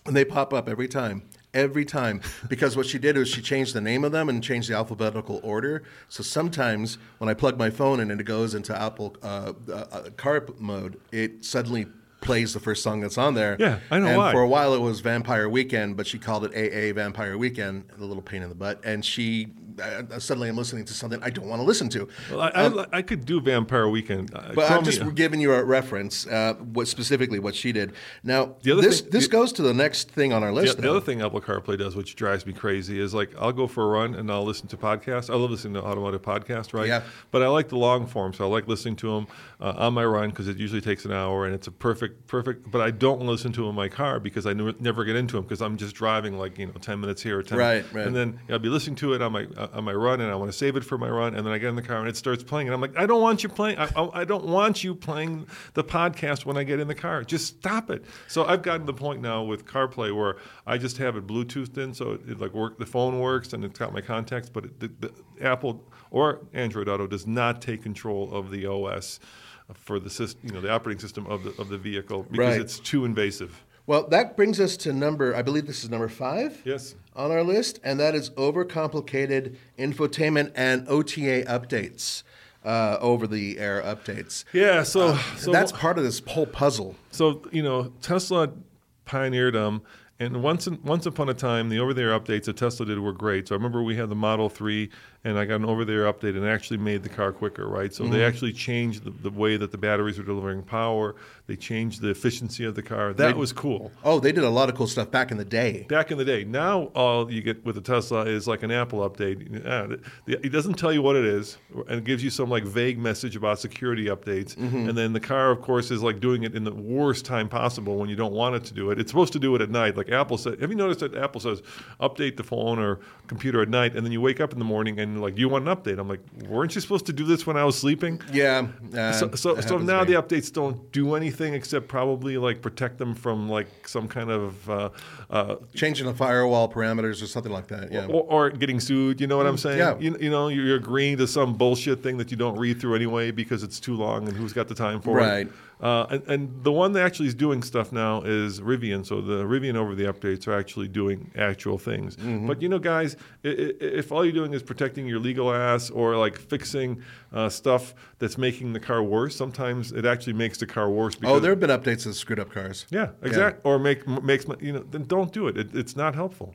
and they pop up every time. Every time, because what she did was she changed the name of them and changed the alphabetical order. So sometimes when I plug my phone in and it goes into Apple uh, uh, uh, car mode, it suddenly plays the first song that's on there. Yeah, I know and why. For a while it was Vampire Weekend, but she called it AA Vampire Weekend, a little pain in the butt. And she uh, suddenly I'm listening to something I don't want to listen to. Well, I, I, I could do Vampire Weekend. Uh, Um, But I'm just giving you a reference, uh, what specifically what she did. Now, The this thing- this the- goes to the next thing on our list. the though. other thing Apple CarPlay does, which drives me crazy, is like I'll go for a run and I'll listen to podcasts. I love listening to automotive podcasts, right? Yeah. But I like the long form, so I like listening to them uh, on my run because it usually takes an hour and it's a perfect, perfect. But I don't listen to them in my car because I never, get into them because I'm just driving like you know ten minutes here or ten. Right, right. And then I'll be listening to it on my on my run and I want to save it for my run and then I get in the car and it starts playing and I'm like I don't want you playing. I, I, I don't want you playing the podcast when I get in the car. Just stop it. So I've gotten to the point now with CarPlay where I just have it Bluetoothed in, so it, it like work. The phone works and it's got my contacts, but it, the, the Apple or Android Auto does not take control of the OS for the system, you know, the operating system of the of the vehicle because Right. it's too invasive. Well, that brings us to number, I believe this is number five Yes. on our list, and that is overcomplicated infotainment and OTA updates, uh, over the air updates. Yeah. So so That's part of this whole puzzle. So you know, Tesla pioneered them, And once in, once upon a time, the over-the-air updates that Tesla did were great. So I remember we had the Model 3, and I got an over-the-air update, and actually made the car quicker, right? So they actually changed the, the way that the batteries were delivering power. They changed the efficiency of the car. That was cool. Oh, they did a lot of cool stuff back in the day. Back in the day. Now all you get with the Tesla is like an Apple update. Yeah, the- the- it doesn't tell you what it is, and it gives you some like vague message about security updates. Mm-hmm. And then the car, of course, is like doing it in the worst time possible when you don't want it to do it. It's supposed to do it at night, like Apple said. Have you noticed that Apple says update the phone or computer at night, and then you wake up in the morning and like, you want an update? I'm like, weren't you supposed to do this when I was sleeping? Yeah. uh, So, so, so now the updates don't do anything except probably like protect them from like some kind of uh, uh, changing the firewall parameters or something like that. Yeah. or, or getting sued. You know what I'm saying? yeah. You, you know, you're agreeing to some bullshit thing that you don't read through anyway because it's too long and who's got the time for it, Right. it. Uh, and, and the one that actually is doing stuff now is Rivian. So the Rivian over the updates are actually doing actual things. Mm-hmm. But you know, guys, if all you're doing is protecting your legal ass or like fixing uh, stuff that's making the car worse, sometimes it actually makes the car worse. Because, oh, there have been updates that screwed up cars. yeah, exactly. Or make makes you know, then don't do it. it it's not helpful.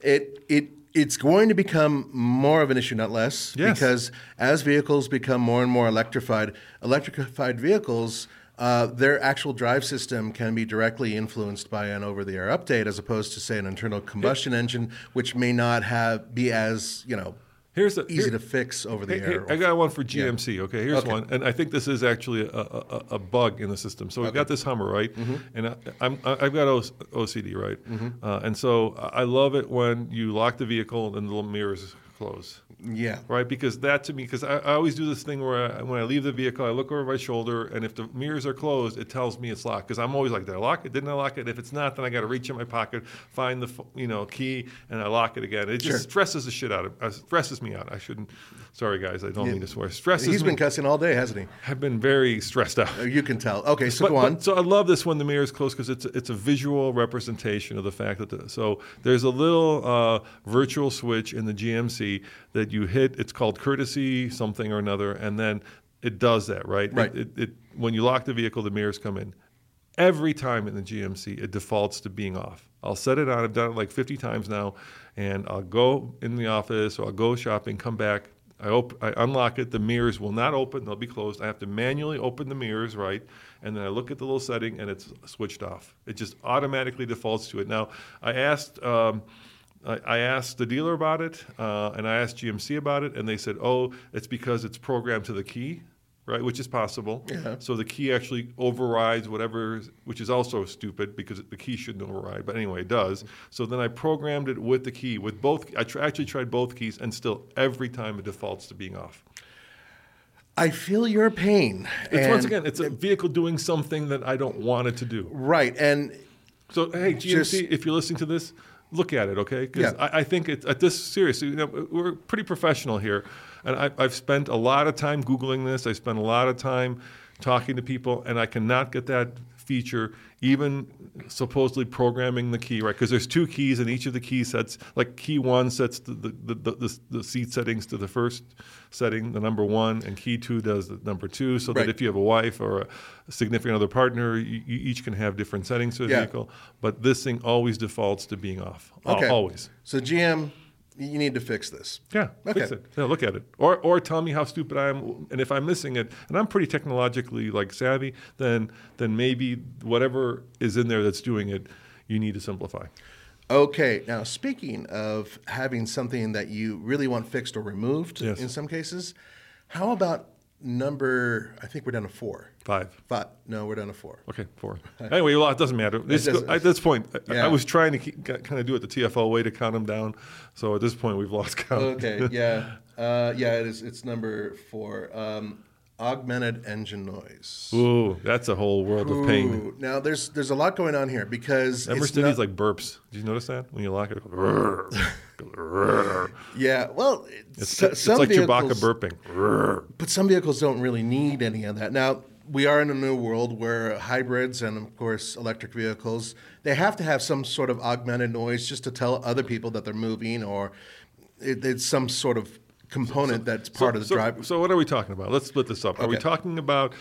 It it it's going to become more of an issue, not less, Yes. because as vehicles become more and more electrified, electrified vehicles. Uh, their actual drive system can be directly influenced by an over-the-air update, as opposed to, say, an internal combustion engine, which may not have be as you know Here's the easy here- to fix over the Hey, air. I got one for GMC. Okay, here's Okay. one, and I think this is actually a, a, a- a bug in the system. So we've got this Hummer, right? Mm-hmm. And I, I've got O- OCD, right? Uh, and so I I love it when you lock the vehicle and the little mirrors yeah, Right, because that to me, because I, I always do this thing where I, when I leave the vehicle, I look over my shoulder, and if the mirrors are closed, it tells me it's locked. Because I'm always like, did I lock it? Didn't I lock it? If it's not, then I got to reach in my pocket, find the you know key, and I lock it again. It just Sure. stresses the shit out of, uh, stresses me out. I shouldn't. Sorry, guys, I don't mean to swear. Stresses he's been cussing all day, hasn't he? I've been very stressed out. You can tell. Okay, so But, go on. but- so I love this when the mirror is closed because it's a, it's a visual representation of the fact that the, so there's a little uh, virtual switch in the GMC that you hit. It's called courtesy something or another, and then it does that right. It- Right. It, it, when you lock the vehicle, the mirrors come in. Every time in the GMC, it defaults to being off. I'll set it on. I've done it like 50 times now, and I'll go in the office or I'll go shopping, come back. I, op- I unlock it. The mirrors will not open; they'll be closed. I have to manually open the mirrors, right? And then I look at the little setting, and it's switched off. It just automatically defaults to it. Now, I asked. Um, I asked the dealer about it, uh, and I asked GMC about it, and they said, "Oh, it's because it's programmed to the key, right? Which is possible. Yeah. So the key actually overrides whatever, which is also stupid because the key shouldn't override, but anyway, it does. So then I programmed it with the key, with both. I tr- actually tried both keys, and still every time it defaults to being off. I feel your pain. It's once again, it's a vehicle doing something that I don't want it to do. right, and So hey, GMC, Just- if you're listening to this, look at it, okay? Because Yeah. I, I think it's at this seriously. You know, we're pretty professional here, and I, I've spent a lot of time googling this. I spent a lot of time talking to people, and I cannot get that feature even supposedly programming the key right because there's two keys and each of the key sets like key one sets the the, the, the, the, seat settings to the first setting the number one and key two does the number two so Right. that if you have a wife or a significant other partner you, you each can have different settings to the Yeah. vehicle but this thing always defaults to being off okay, always So GM, you need to fix this. yeah, Okay. fix it. Yeah, look at it, or or tell me how stupid I am, and if I'm missing it, and I'm pretty technologically like savvy, then then maybe whatever is in there that's doing it, you need to simplify. Okay, now speaking of having something that you really want fixed or removed Yes. in some cases, how about number, I think we're down to four. Five. Five. No, we're down to four. Okay, four. Anyway, well, it doesn't matter. This, doesn't- at this point, I- I, was trying to keep, kind of do it the TFL way to count them down. So at this point, we've lost count. Okay, yeah. Uh, yeah, it is. It's number four. Um, augmented engine noise. Ooh, that's a whole world of pain. Now, there's there's a lot going on here because it's Stevie's not- like burps. Did you notice that when you lock it? yeah. Well, It's, so- it's some like vehicles, Chewbacca burping. But some vehicles don't really need any of that. Now, we are in a new world where hybrids and, of course, electric vehicles, they have to have some sort of augmented noise just to tell other people that they're moving or it, it's some sort of component that's part of the so, drive. So what are we talking about? Let's split this up. Are we talking about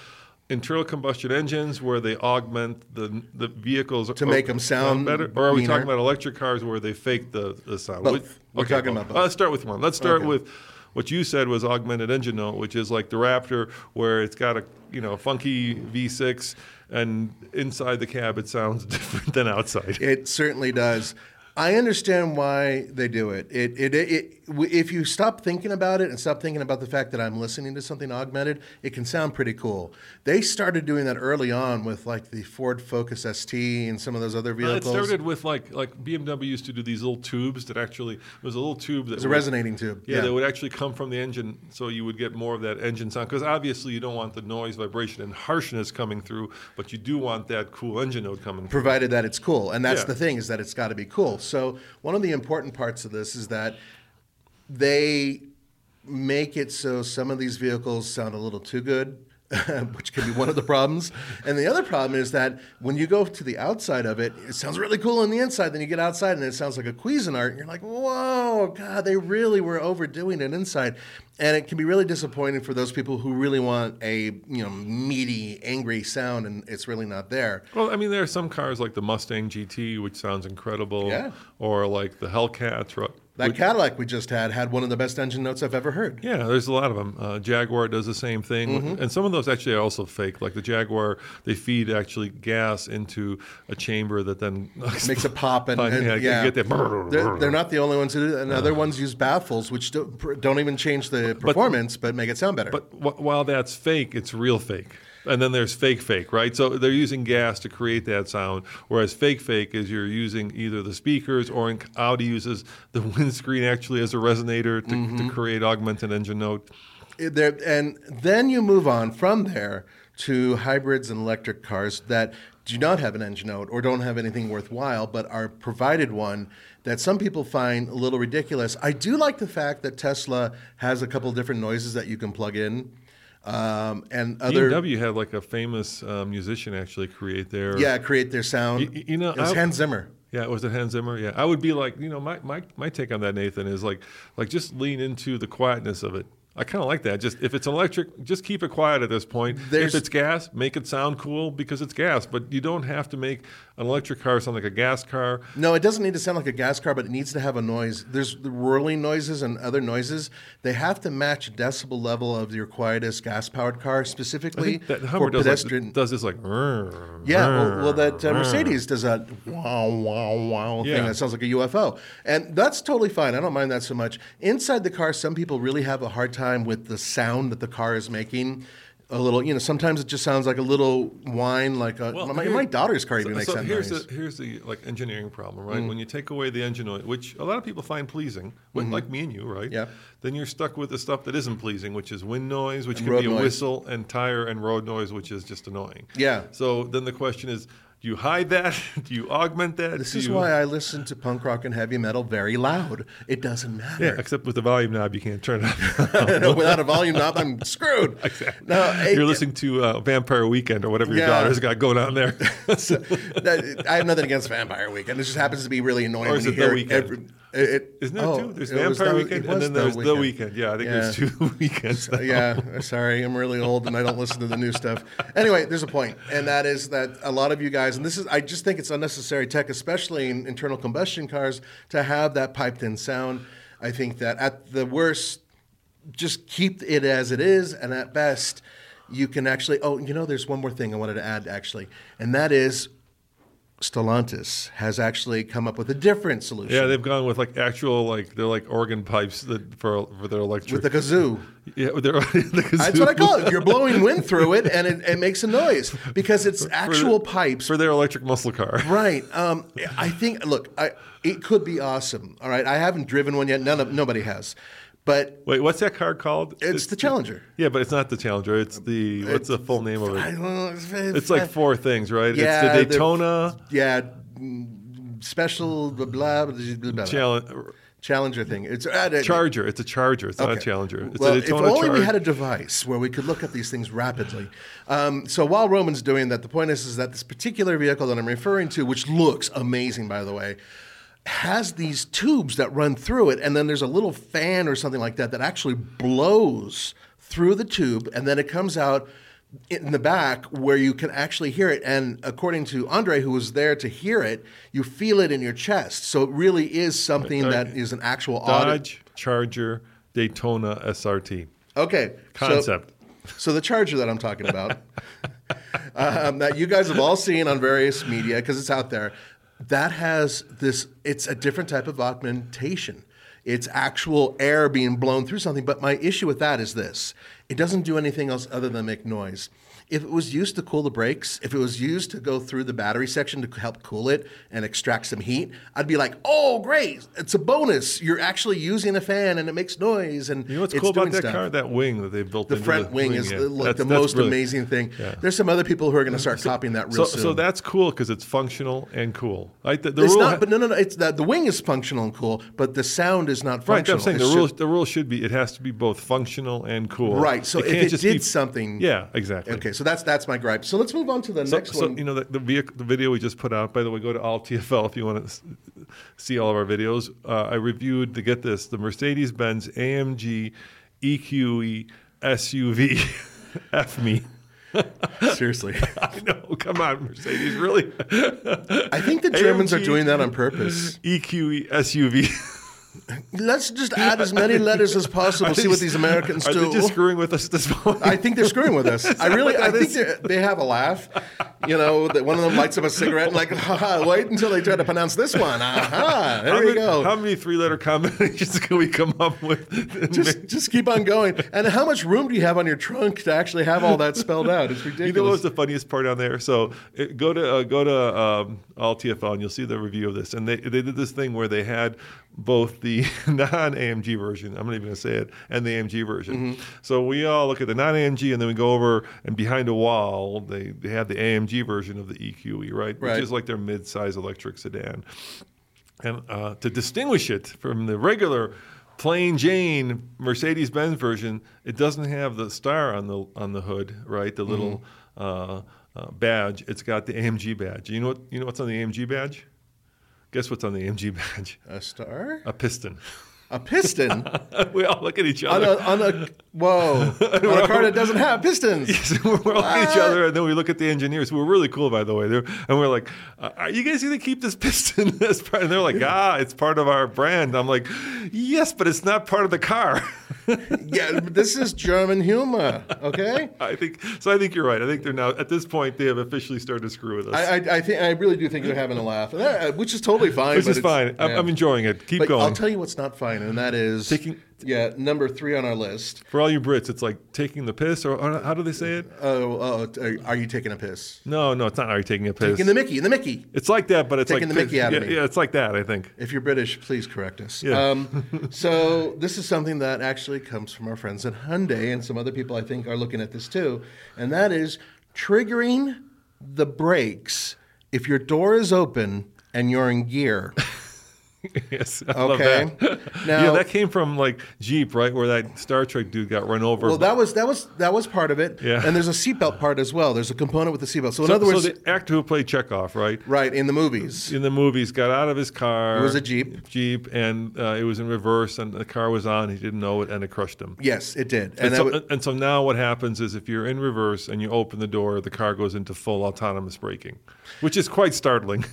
internal combustion engines where they augment the the vehicles To make them sound better, or are we meaner? talking about electric cars where they fake the, the sound? Both. Which- We're talking well, about both. Let's start with one. Let's start Okay. with what you said was augmented engine note, which is like the Raptor, where it's got a you know funky V6, and inside the cab it sounds different than outside. It certainly does. I understand why they do it. It, it, it, it. If you stop thinking about it and stop thinking about the fact that I'm listening to something augmented, it can sound pretty cool. They started doing that early on with like the Ford Focus ST and some of those other Well, it started with like like BMW used to do these little tubes that actually it was a little tube that It's a resonating tube. Yeah, that would actually come from the engine, so you would get more of that engine sound. Because obviously, you don't want the noise, vibration, and harshness coming through, but you do want that cool engine note coming through. provided that it's cool. And that's Yeah. the thing is that it's got to be cool. So one of the important parts of this is that they make it so some of these vehicles sound a little too good. which can be one of the problems. And the other problem is that when you go to the outside of it, it sounds really cool on the inside. Then you get outside and it sounds like a Cuisinart. And you're like, whoa, God, they really were overdoing it inside. And it can be really disappointing for those people who really want a you know meaty, angry sound, and it's really not there. Well, I mean, there are some cars like the Mustang GT, which sounds incredible, Yeah. or like the Hellcat. That Cadillac we just had had one of the best engine notes I've ever heard. Yeah, there's a lot of them. Uh, Jaguar does the same thing, Mm-hmm. and some of those actually are also fake. Like the Jaguar, they feed actually gas into a chamber that then Makes it pop and, Fun, and- yeah, yeah, get that- They're, they're not the only ones who do that. And other ones use baffles, which don't, don't even change the performance, but, make it sound better. But wh- while that's fake, it's real fake. And then there's fake fake, right? So they're using gas to create that sound, whereas fake fake is you're using either the speakers or in Audi uses the windscreen actually as a resonator to, Mm-hmm. to create augmented engine note. There, and then you move on from there to hybrids and electric cars that do not have an engine note or don't have anything worthwhile, but are provided one that some people find a little ridiculous. I do like the fact that Tesla has a couple different noises that you can plug in. Um, and other BMW had like a famous uh, musician actually create their yeah create their sound. You- you know, it's I- Hans Zimmer. Yeah, was it Hans Zimmer? Yeah, I would be like, you know, my, my, my take on that, Nathan, is like, like just lean into the quietness of it. I kind of like that. Just if it's electric, just keep it quiet at this point. There's- if it's gas, make it sound cool because it's gas. But you don't have to make an electric car sound like a gas car. No, it doesn't need to sound like a gas car, but it needs to have a noise. There's the whirling noises and other noises. They have to match decibel level of your quietest gas-powered car, I specifically think that for Hummer does pedestrian. like, does this like. yeah, well, well that uh, Mercedes does that wow, wow, wow Yeah. thing that sounds like a UFO, and that's totally fine. I don't mind that so much. Inside the car, some people really have a hard time with the sound that the car is making. A little, you know, sometimes it just sounds like a little whine, like a, Well, my, here- my daughter's car so, even makes so that here's noise. The, here's the like engineering problem, Mm. right? When you take away the engine noise, which a lot of people find pleasing, with, like me and you, right? Mm-hmm. Yeah. Then you're stuck with the stuff that isn't pleasing, which is wind noise, which And can be a noise. whistle, and tire and road noise, which is just annoying. Yeah. So then the question is, do you hide that? do you augment that? This Do is you- why I listen to punk rock and heavy metal very loud. It doesn't matter. Yeah, except with the volume knob, you can't turn it up. Without a volume knob, I'm screwed. No, it- You're listening to uh, Vampire Weekend or whatever your Yeah. daughter's got going on there. that- I have nothing against Vampire Weekend. It just happens to be really annoying Or is it The hear Weeknd? every. It, it- Isn't there oh, two? There's was Vampire the- Weekend and then there's The Weeknd. Yeah, I think Yeah. there's two weekends. now. yeah, sorry, I'm really old and I don't listen to the new stuff. Anyway, there's a point, and that is that a lot of you guys, and this is, I just think it's unnecessary tech, especially in internal combustion cars, to have that piped in sound. I think that at the worst, just keep it as it is, and at best, you can actually. Oh, you know, there's one more thing I wanted to add actually, and that is. Stellantis has actually come up with a different solution. Yeah, they've gone with like actual like they're like organ pipes that for for their electric. with the kazoo. yeah, with their, the That's what I call it. You're blowing wind through it, and it, it makes a noise because it's actual pipes. for their electric muscle car. Right. Um, I think. Look, I, it could be awesome. All right. I haven't driven one yet. None of nobody has, but Wait, what's that car called? it's the Challenger. Yeah, but it's not the Challenger. It's the what's the full name of it? know. It's, It's like four things, right? Yeah, it's the- the Daytona yeah. mm, Special blah blah blah. blah, blah. Challenge. Challenger thing. It's uh, Charger. It's a Charger. It's not a Challenger. It's well, a if Daytona only we had a device where we could look at these things rapidly. Um, so while Roman's doing that, the point is, is that this particular vehicle that I'm referring to, which looks amazing, by the way, has these tubes that run through it, and then there's a little fan or something like that that actually blows through the tube, and then it comes out in the back where you can actually hear it. And according to Andre, who was there to hear it, you feel it in your chest. So it really is something that is an actual. Dodge Charger Daytona SRT Okay. so- concept. So, the Charger that I'm talking about, um, that you guys have all seen on various media because it's out there, that has this. It's a different type of augmentation. It's actual air being blown through something. But my issue with that is this: it doesn't do anything else other than make noise. If it was used to cool the brakes, if it was used to go through the battery section to help cool it and extract some heat, I'd be like, "Oh, great! It's a bonus. You're actually using a fan and it makes noise." And you know what's it's cool about that stuff. car? That wing that they built. The front wing is yeah. the, like That's- the that's most brilliant. amazing thing. Yeah. There's some other people who are going to start copying that real So, soon. so that's cool because it's functional and cool. Like the, the it's rule not, ha- but no, no, no. It's that the wing is functional and cool, but the sound is not functional. Right. I'm saying the rule. just- The rule should be it has to be both functional and cool. right. So if can't it just did be- something, yeah, exactly. Okay, so that's that's my gripe. So let's move on to the So, next so one. you know the the, vehicle, the video we just put out. By the way, go to all TFL if you want to see all of our videos. Uh, I reviewed to get this the Mercedes Benz AMG EQE SUV. F me. Seriously, I know. Come on, Mercedes. Really? I think the Germans are doing that on purpose. EQE SUV. Let's just add as many letters as possible. See what these Americans Are do. they just screwing with us at this point? I think they're screwing with us. I really, I think they have a laugh. You know, that one of them lights up a cigarette and like, Haha, wait until they try to pronounce this one. Aha, there how you many, go. How many three-letter combinations can we come up with? just just keep on going. And how much room do you have on your trunk to actually have all that spelled out? It's ridiculous. You know what's the funniest part on there? So uh, go to uh, go to um, all TFL and you'll see the review of this. And they they did this thing where they had both the non AMG version, I'm not even going to say it, and the AMG version. Mm-hmm. So we all look at the non AMG and then we go over and behind a wall they they have the AMG version of the EQE, right? Right. Which is like their mid-size electric sedan. And uh, to distinguish it from the regular plain Jane Mercedes Benz version, it doesn't have the star on the on the hood, right? The little uh, uh, badge. It's got the AMG badge. You know what? You know what's on the AMG badge? Guess what's on the AMG badge? a star? A piston. A piston we all look at each on other. a on a whoa on a car that doesn't have pistons. So we're all at each other, and then we look at the engineers, who are really cool, by the way. They're, and we're like, uh, "Are you guys going to keep this piston?" And they're like, "Ah, it's part of our brand." I'm like, "Yes, but it's not part of the car." Yeah, this is German humor. Okay. I think so. I think you're right. I think they're now at this point they have officially started to screw with us, I, I, I think I really do think they're having a laugh, uh, which is totally fine. which is fine. I'm. I'm enjoying it. Keep But going. I'll tell you what's not fine, and that is Taking- yeah number three on our list. For all you Brits, it's like taking the piss, or, or how do they say it? Oh, oh, t- are you taking a piss? No, no, it's not. Are you taking a piss? Taking the Mickey, in the Mickey. it's like that, but it's Taking like the Mickey out yeah, of me. yeah, it's like that. I think. If you're British, please correct us. Yeah. Um, so this is something that actually comes from our friends at Hyundai, and some other people I think are looking at this too, and that is triggering the brakes if your door is open and you're in gear. yes. I Okay. that. Now- yeah, that came from like Jeep, right, where that Star Trek dude got run over. Well, that was that was that was part of it. Yeah. And there's a seatbelt part as well. There's a component with the seatbelt. So in other words, so the actor who played Chekov, right? right in the movies. in the movies got out of his car. It was a Jeep. Jeep, and uh, it was in reverse, and the car was on. He didn't know it, and it crushed him. Yes, it did. And, And, so, wa- and so now what happens is if you're in reverse and you open the door, the car goes into full autonomous braking, which is quite startling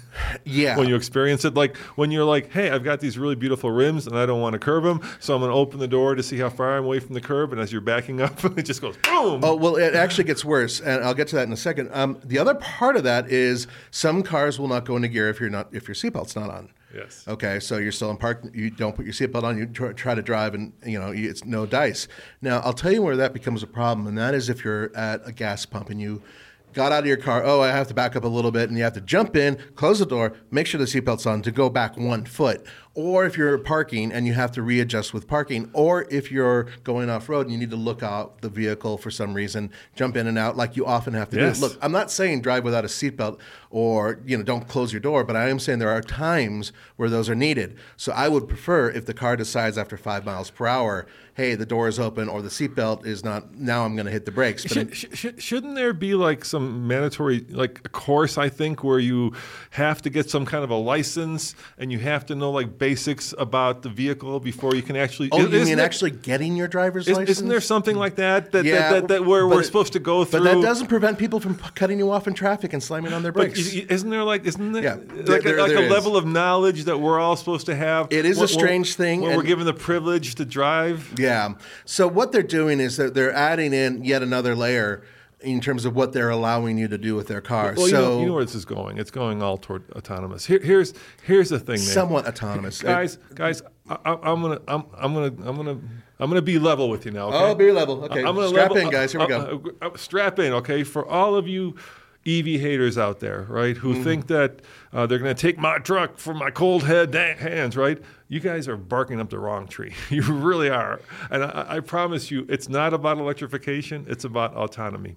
yeah. when you experience it. Like when you're like, hey, I've got these really beautiful rims and I don't want to curb them, so I'm going to open the door to see how far I'm away from the curb. And as you're backing up, it just goes boom. Oh well, it actually gets worse, and I'll get to that in a second. Um, the other part of that is some cars will not go into gear if you're not if your seatbelt's not on. Yes. Okay, so you're still in park. You don't put your seatbelt on. You try, try to drive, and you know you- it's no dice. Now I'll tell you where that becomes a problem, and that is if you're at a gas pump and you got out of your car. Oh, I have to back up a little bit, and you have to jump in, close the door, make sure the seatbelt's on to go back one foot. Or if you're parking and you have to readjust with parking, or if you're going off road and you need to look out the vehicle for some reason, jump in and out like you often have to Yes. do. Look, I'm not saying drive without a seatbelt or you know don't close your door, but I am saying there are times where those are needed. So I would prefer if the car decides after five miles per hour, hey, the door is open or the seatbelt is not. Now I'm going to hit the brakes. But Should, sh- sh- shouldn't there be like some mandatory like a course I think where you have to get some kind of a license and you have to know like basics about the vehicle before you can actually. Oh, you mean there- actually getting your driver's is- license? Isn't there something like that that, Yeah, that, that, that where we're it- supposed to go through? But that doesn't prevent people from cutting you off in traffic and slamming on their brakes. y- isn't there like isn't there Yeah, like, there- a, there- like there a level of knowledge that we're all supposed to have? It is a when- strange thing, when we're given the privilege to drive. Yeah. So what they're doing is that they're adding in yet another layer in terms of what they're allowing you to do with their car. Well, you, so know, you know where this is going. It's going all toward autonomous. Here, here's here's the thing, Nate. somewhat autonomous. guys, guys, I, I'm gonna, I'm, I'm gonna, I'm gonna, I'm gonna be level with you now. Okay? Oh, be level. Okay, I'm gonna strap level- in, guys. Here we go. uh, uh, strap in, okay? For all of you EV haters out there, right, who Mm-hmm. think that uh, they're gonna take my truck from my cold head hands, right? You guys are barking up the wrong tree. you really are. And I, I promise you, it's not about electrification. It's about autonomy.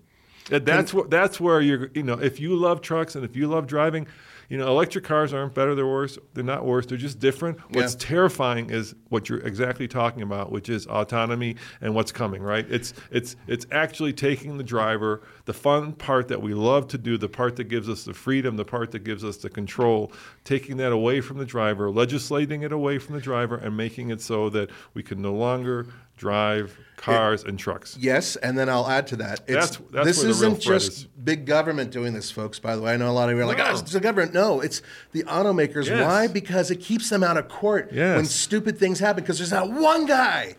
That's what. That's where you're. You know, if you love trucks and if you love driving, you know, electric cars aren't better. They're worse. They're not worse. They're just different. What's Yeah. terrifying is what you're exactly talking about, which is autonomy and what's coming. Right? It's it's it's actually taking the driver, the fun part that we love to do, the part that gives us the freedom, the part that gives us the control, taking that away from the driver, legislating it away from the driver, and making it so that we can no longer drive cars and trucks. Yes, and then I'll add to that. It's, That's- that's this isn't just is. big government doing this, folks. By the way, I know a lot of you are like, No. "Oh, it's the government." No, it's the automakers. Yes. Why? Because it keeps them out of court Yes. when stupid things happen. Because there's that one guy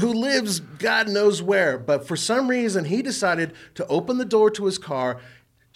who lives God knows where, but for some reason he decided to open the door to his car.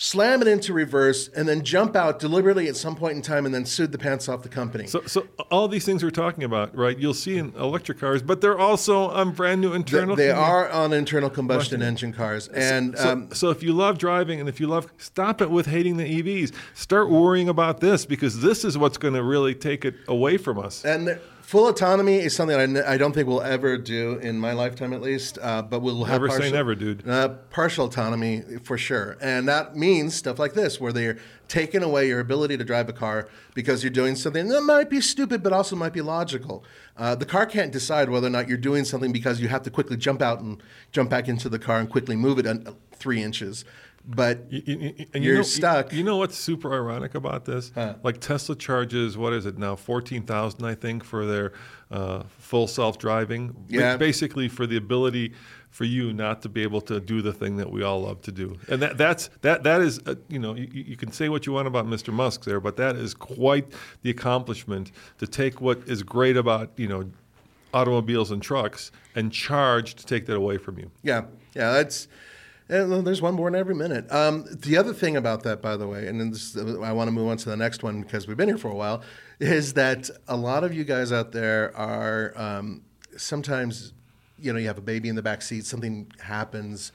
Slam it into reverse and then jump out deliberately at some point in time and then sued the pants off the company. So, so all these things we're talking about, right? You'll see in electric cars, but they're also on brand new internal. they are on internal combustion engine cars, and So, um, so if you love driving and if you love, stop it with hating the EVs. Start worrying about this because this is what's going to really take it away from us. And the- full autonomy is something that I, n- I don't think we'll ever do in my lifetime, at least. Uh, but we'll have Never say never, dude. Uh, partial autonomy for sure, and that means stuff like this, where they're taking away your ability to drive a car because you're doing something that might be stupid, but also might be logical. Uh, the car can't decide whether or not you're doing something because you have to quickly jump out and jump back into the car and quickly move it un- three inches. But You- you- and You're you know, stuck. You, know what's super ironic about this? Like Tesla charges, what is it now, fourteen thousand, I think, for their uh, full self-driving. Yeah. Basically, for the ability for you not to be able to do the thing that we all love to do, and that that's that that is, uh, you know, you, you can say what you want about Mr. Musk there, but that is quite the accomplishment to take what is great about you know automobiles and trucks and charge to take that away from you. Yeah, yeah, that's. And there's one born every minute. Um, the other thing about that, by the way, and this, I want to move on to the next one because we've been here for a while, is that a lot of you guys out there are um, sometimes, you know, you have a baby in the back seat, something happens.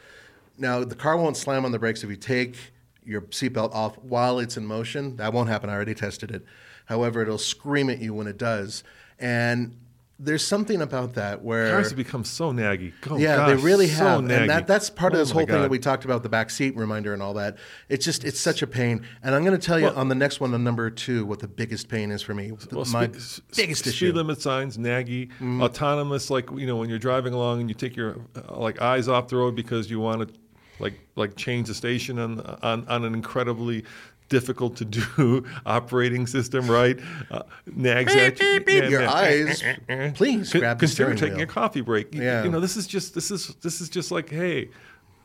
Now the car won't slam on the brakes if you take your seatbelt off while it's in motion. That won't happen. I already tested it. However, it'll scream at you when it does, and there's something about that where Cars have become so naggy. Oh, yeah, gosh, they really so have, naggy. and that, that's part of Oh this whole thing that we talked about the backseat reminder and all that. It's just it's such a pain, and I'm going to tell you Well- on the next one, on number two, what the biggest pain is for me. Well, My spe- biggest speed issue. limit signs, naggy, autonomous. Like you know, when you're driving along and you take your uh, like eyes off the road because you want to like like change the station on on, on an incredibly difficult to do operating system, right? Uh, nags at you. Yeah, Your yeah. eyes, please Con- grab consider steering taking wheel. a coffee break. You- Yeah. You know, this is just this is this is just like, hey,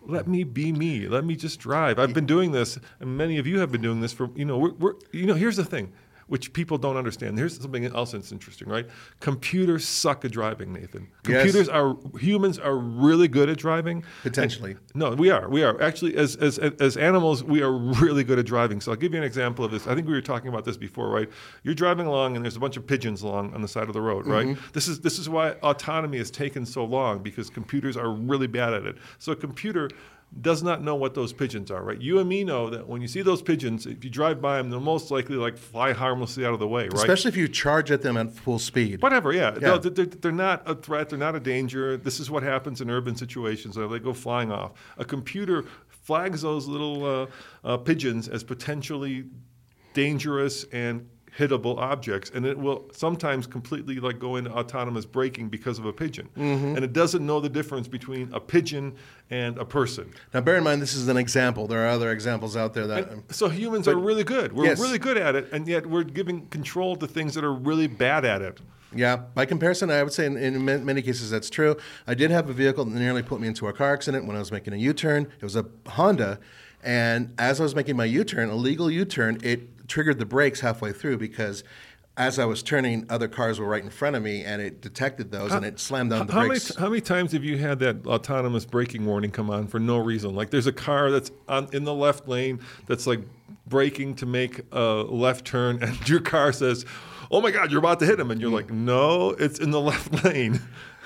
let me be me. Let me just drive. I've been doing this, and many of you have been doing this for you know. We're, we're you know. Here's the thing, which people don't understand. Here's something else that's interesting, right? Computers suck at driving, Nathan. Yes. Computers are humans are really good at driving. Potentially. No, we are. We are actually as as as animals, we are really good at driving. So I'll give you an example of this. I think we were talking about this before, right? You're driving along, and there's a bunch of pigeons along on the side of the road, right? Mm-hmm. This is this is why autonomy has taken so long because computers are really bad at it. So a computer does not know what those pigeons are, right? You and me know that when you see those pigeons, if you drive by them, they'll most likely like fly harmlessly out of the way, right? especially if you charge at them at full speed. Whatever, yeah. Yeah. No, they're, they're not a threat. They're not a danger. This is what happens in urban situations. They go flying off. A computer flags those little uh, uh, pigeons as potentially dangerous and hittable objects, and it will sometimes completely like go into autonomous braking because of a pigeon, Mm-hmm. and it doesn't know the difference between a pigeon and a person. Now, bear in mind, this is an example. There are other examples out there that. So humans are really good. We're Yes. really good at it, and yet we're giving control to things that are really bad at it. Yeah, by comparison, I would say in, in many cases that's true. I did have a vehicle that nearly put me into a car accident when I was making a U turn. It was a Honda, and as I was making my U turn, a legal U turn, it triggered the brakes halfway through because as I was turning, other cars were right in front of me, and it detected those and it slammed down the How many, brakes. how many times have you had that autonomous braking warning come on for no reason? Like there's a car that's on in the left lane that's like braking to make a left turn, and your car says, "Oh my God, you're about to hit him," and you're like, "No, it's in the left lane."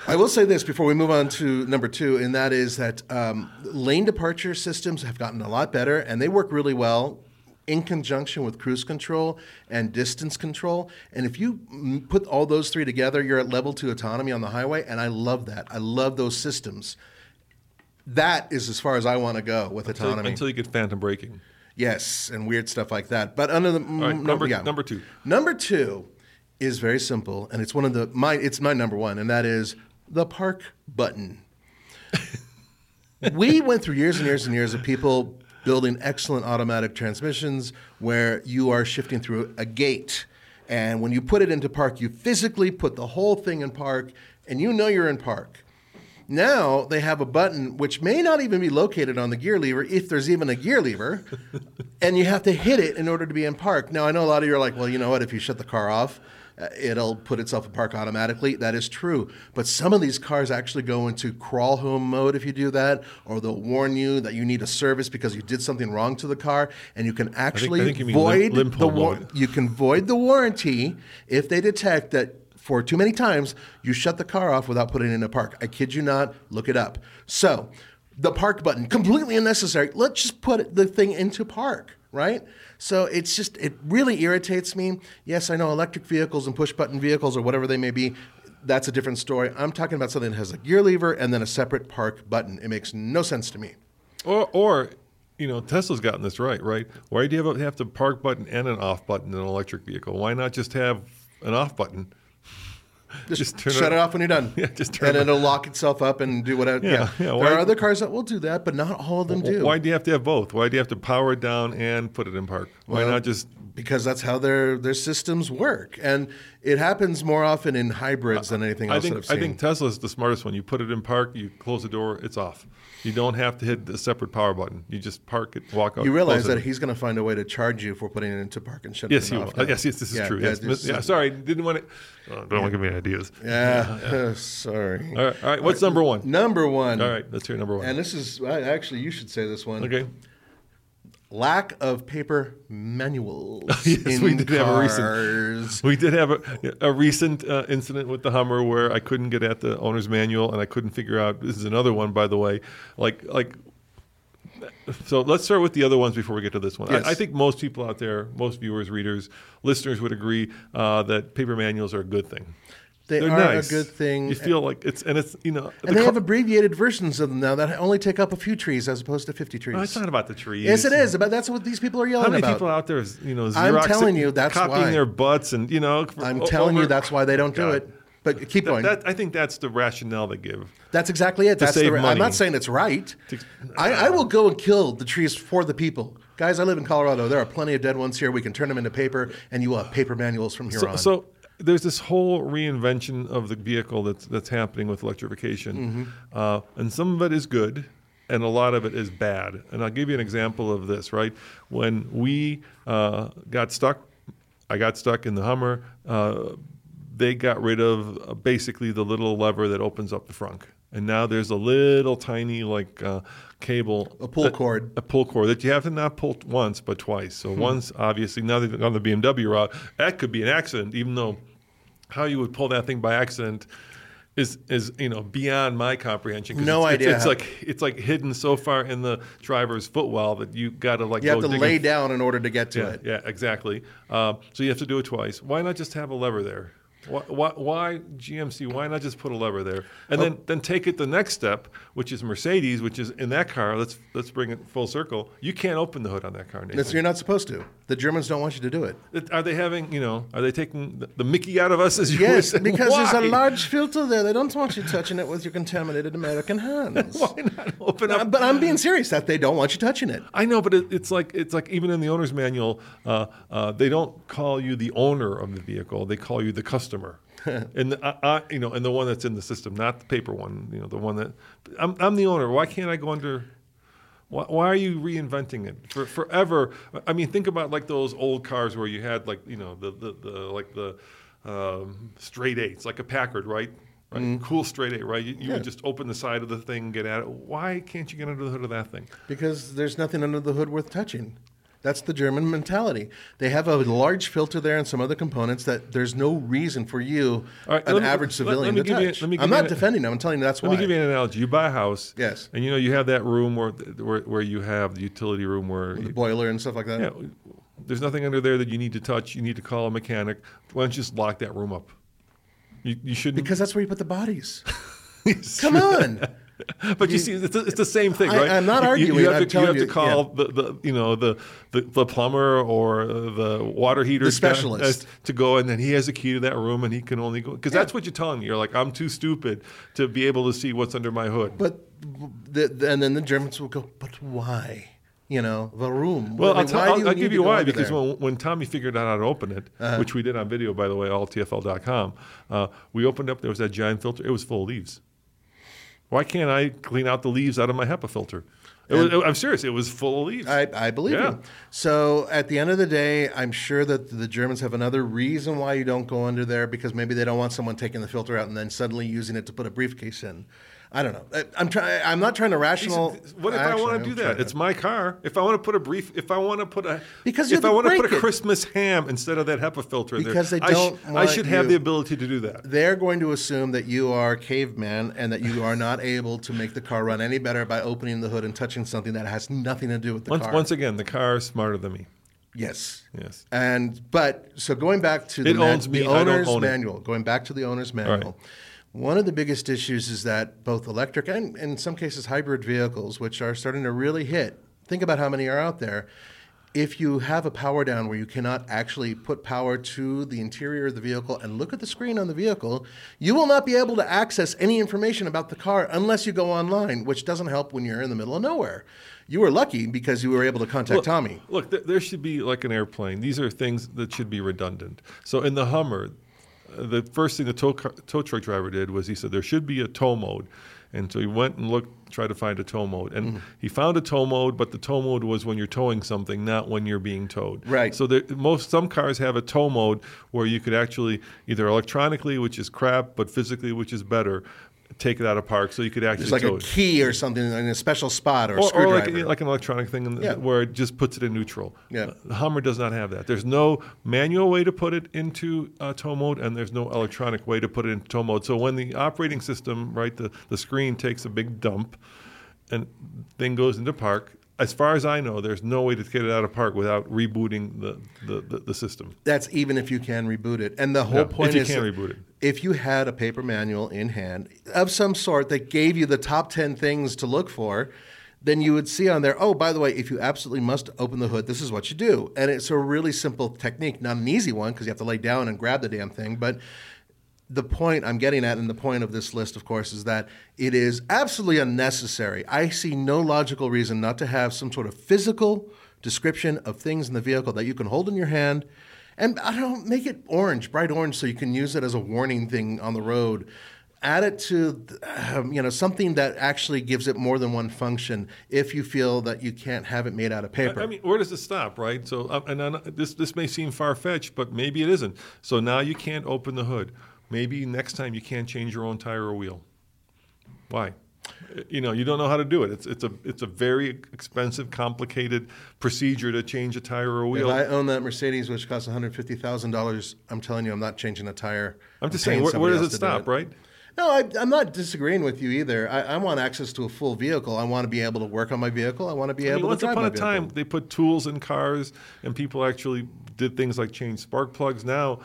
I will say this before we move on to number two, and that is that um, lane departure systems have gotten a lot better, and they work really well in conjunction with cruise control and distance control. And if you put all those three together, you're at level two autonomy on the highway, and I love that. I love those systems. That is as far as I want to go with Until, autonomy. until you get phantom braking. Yes, and weird stuff like that. But under the right, number, yeah. number two. Number two is very simple, and it's one of the my it's my number one, and that is the park button. we went through years and years and years of people building excellent automatic transmissions where you are shifting through a gate. And when you put it into park, you physically put the whole thing in park, and you know you're in park. Now they have a button which may not even be located on the gear lever, if there's even a gear lever, and you have to hit it in order to be in park. Now I know a lot of you are like, well, you know what? If you shut the car off, Uh, it'll put itself in park automatically. That is true, but some of these cars actually go into crawl home mode if you do that, or they'll warn you that you need a service because you did something wrong to the car, and you can actually I think you mean void the war- you can void the warranty if they detect that for too many times you shut the car off without putting it in a park. I kid you not. Look it up. So, the park button completely unnecessary. Let's just put the thing into park, right? So it's just it really irritates me. Yes, I know electric vehicles and push button vehicles or whatever they may be. That's a different story. I'm talking about something that has a gear lever and then a separate park button. It makes no sense to me. Or, or, you know, Tesla's gotten this right, right? Why do you have, to have the park button and an off button in an electric vehicle? Why not just have an off button? Just, turn shut it off when you're done. Yeah, just turn and it- it'll lock itself up and do whatever. Yeah, Yeah, yeah, There why- are other cars that will do that, but not all of them do. Why do you have to have both? Why do you have to power it down and put it in park? Why Well, not just because that's how their their systems work, and it happens more often in hybrids than anything I else think that I've seen. I seen. think Tesla's the smartest one. You put it in park, you close the door, it's off. You don't have to hit the separate power button. You just park it, walk out. you realize close it. that he's going to find a way to charge you for putting it into park and shutting Yes, it he will. off. Uh, yes, yes, this is Yeah, true. yeah, yes. just- yeah, sorry, didn't want to. Uh, don't want to give me ideas. Yeah, sorry. All right, all right. What's number one? Number one. All right, let's hear number one. And this is actually you should say this one. okay. Lack of paper manuals Yes, in we did have a recent- cars. We did have a, a recent uh, incident with the Hummer where I couldn't get at the owner's manual and I couldn't figure out. This is another one, by the way. Like, like. So let's start with the other ones before we get to this one. Yes. I, I think most people out there, most viewers, readers, listeners would agree uh, that paper manuals are a good thing. They They're are nice. a good thing. You feel like it's and it's you know. and the they co- have abbreviated versions of them now that only take up a few trees as opposed to 50 trees. No, it's not about the trees. yes, it is. But that's what these people are yelling How many about. people out there, is, you know, I'm Xerox telling you, that's copying why. their butts and you know. for- I'm o- telling you that's why they don't do God. it. But keep That- going. that- I think that's the rationale they give. That's exactly it. That's save the, I'm money. not saying it's right. I, uh, I will go and kill the trees for the people. Guys, I live in Colorado. There are plenty of dead ones here. We can turn them into paper, and you will have paper manuals from here on. so there's this whole reinvention of the vehicle that's that's happening with electrification, Mm-hmm. uh, and some of it is good, and a lot of it is bad. And I'll give you an example of this. Right when we uh, got stuck, I got stuck in the Hummer. Uh, they got rid of uh, basically the little lever that opens up the frunk. And now there's a little tiny like uh, cable, A pull cord. a pull cord that you have to not pull once but twice. Hmm. So once, obviously, now that on the BMW route, that could be an accident. Even though how you would pull that thing by accident is is you know beyond my comprehension. No it's, idea It's, how- like it's like hidden so far in the driver's footwell that you got to like you have to lay and- down in order to get to Yeah, it. yeah, exactly. Um, so you have to do it twice. Why not just have a lever there? Why, why, why GMC? Why not just put a lever there and Oh. then then take it the next step, which is Mercedes, which is in that car. Let's let's bring it full circle. You can't open the hood on that car. Nathan. That's- you're not supposed to. The Germans don't want you to do it. Are they having, you know, are they taking the, Mickey out of us as you Yes, saying? because there's a large filter there. They don't want you touching it with your contaminated American hands. Why not open up? but I'm being serious that they don't want you touching it. I know, but it, it's like it's like even in the owner's manual, uh, uh, they don't call you the owner of the vehicle; they call you the customer. and the, uh, uh, you know, and the one that's in the system, not the paper one. You know, the one that I'm, I'm the owner. Why can't I go under? Why, why are you reinventing it for forever? I mean, think about like those old cars where you had like you know the the, the like the um, straight eights, like a Packard, right? Right, cool straight eight, right? You, you would just open the side of the thing, get at it. Why can't you get under the hood of that thing? Because there's nothing under the hood worth touching. That's the German mentality. They have a large filter there and some other components that there's no reason for you, right, an me- average let- let civilian, me to give you- touch. I'm not an- defending them. I'm telling you that's Let why. Let me give you an analogy. You buy a house, Yes. and you know you have that room where where, where you have the utility room where the boiler and stuff like that. yeah, there's nothing under there that you need to touch. You need to call a mechanic. Why don't you just lock that room up? You, you shouldn't Because that's where you put the bodies. Come on. But you, see, it's, the- it's the same thing, I- right? I'm not You- you- arguing, You, have, to, you have to you, call the, the you know the, the, the plumber or the water heater The specialist. to go, and then he has a key to that room, and he can only go because that's what you're telling me. You're like, I'm too stupid to be able to see what's under my hood. But the, and then the Germans will go, but why? You know, the room. Well, do tell, I'll, you I'll give you why. Because there? Uh-huh. when, when Tommy figured out how to open it, which we did on video, by the way, alltfl.com, uh, we opened up, there was that giant filter. It was full of leaves. Why can't I clean out the leaves out of my HEPA filter? It was, I'm serious. It was full of leaves. I, I believe Yeah. you. So at the end of the day, I'm sure that the Germans have another reason why you don't go under there because maybe they don't want someone taking the filter out and then suddenly using it to put a briefcase in. I don't know. I, I'm trying. I'm not trying to rational. What if I want to do that? It's my car. If I want to put a brief, if I want to put a, Because you if I want to put a it. Christmas ham instead of that HEPA filter Because there, they I, don't I want should have the ability to do that. They're going to assume that you are caveman and that you are not able to make the car run any better by opening the hood and touching something that has nothing to do with the Once, car. once again, the car is smarter than me. yes. Yes. And but so going back to the, It owns me, the I owner's own manual, going back to the owner's manual. One of the biggest issues is that both electric and in some cases hybrid vehicles, which are starting to really hit. Think about how many are out there. If you have a power down where you cannot actually put power to the interior of the vehicle and look at the screen on the vehicle, you will not be able to access any information about the car unless you go online, which doesn't help when you're in the middle of nowhere. You were lucky because you were able to contact Look- Tommy. Look, th- there should be like an airplane. These are things that should be redundant. So in the Hummer, the first thing the tow, car, tow truck driver did was he said there should be a tow mode. And so he went and looked, tried to find a tow mode. And mm. he found a tow mode, but the tow mode was when you're towing something, not when you're being towed. Right. So there, most some cars have a tow mode where you could actually either electronically, which is crap, but physically, which is better, take it out of park so you could actually It's like a it key or something in a special spot or, a or, or like, like an electronic thing in the, Yeah. where it just puts it in neutral. Yeah. The Hummer does not have that. There's no manual way to put it into uh, tow mode, and there's no electronic way to put it into tow mode. So when the operating system, right, the, the screen takes a big dump and thing goes into park, as far as I know, there's no way to get it out of park without rebooting the, the, the, the system. That's even if you can reboot it. And the whole Yeah, point if you is can reboot it. If you had a paper manual in hand of some sort that gave you the top 10 things to look for, then you would see on there, oh, by the way, if you absolutely must open the hood, this is what you do. And it's a really simple technique, not an easy one because you have to lay down and grab the damn thing, but the point I'm getting at, and the point of this list, of course, is that it is absolutely unnecessary. I see no logical reason not to have some sort of physical description of things in the vehicle that you can hold in your hand. And I don't know, make it orange, bright orange, so you can use it as a warning thing on the road. Add it to, um, you know, something that actually gives it more than one function. If you feel that you can't have it made out of paper, I mean, where does it stop, right? So, uh, and uh, this this may seem far fetched, but maybe it isn't. So now you can't open the hood. Maybe next time you can't change your own tire or wheel. Why? You know, you don't know how to do it. It's it's a it's a very expensive, complicated procedure to change a tire or a wheel if. I own that Mercedes, which costs one hundred fifty thousand dollars, I'm telling you, I'm not changing a tire. I'm just paying saying, where, where does it to do stop, right? No, I, I'm not disagreeing with you either. I, I want access to a full vehicle. I want to be able to work on my vehicle. I want to be I able mean, to once upon a time, they put tools in cars, and people actually did things like change spark plugs. Now,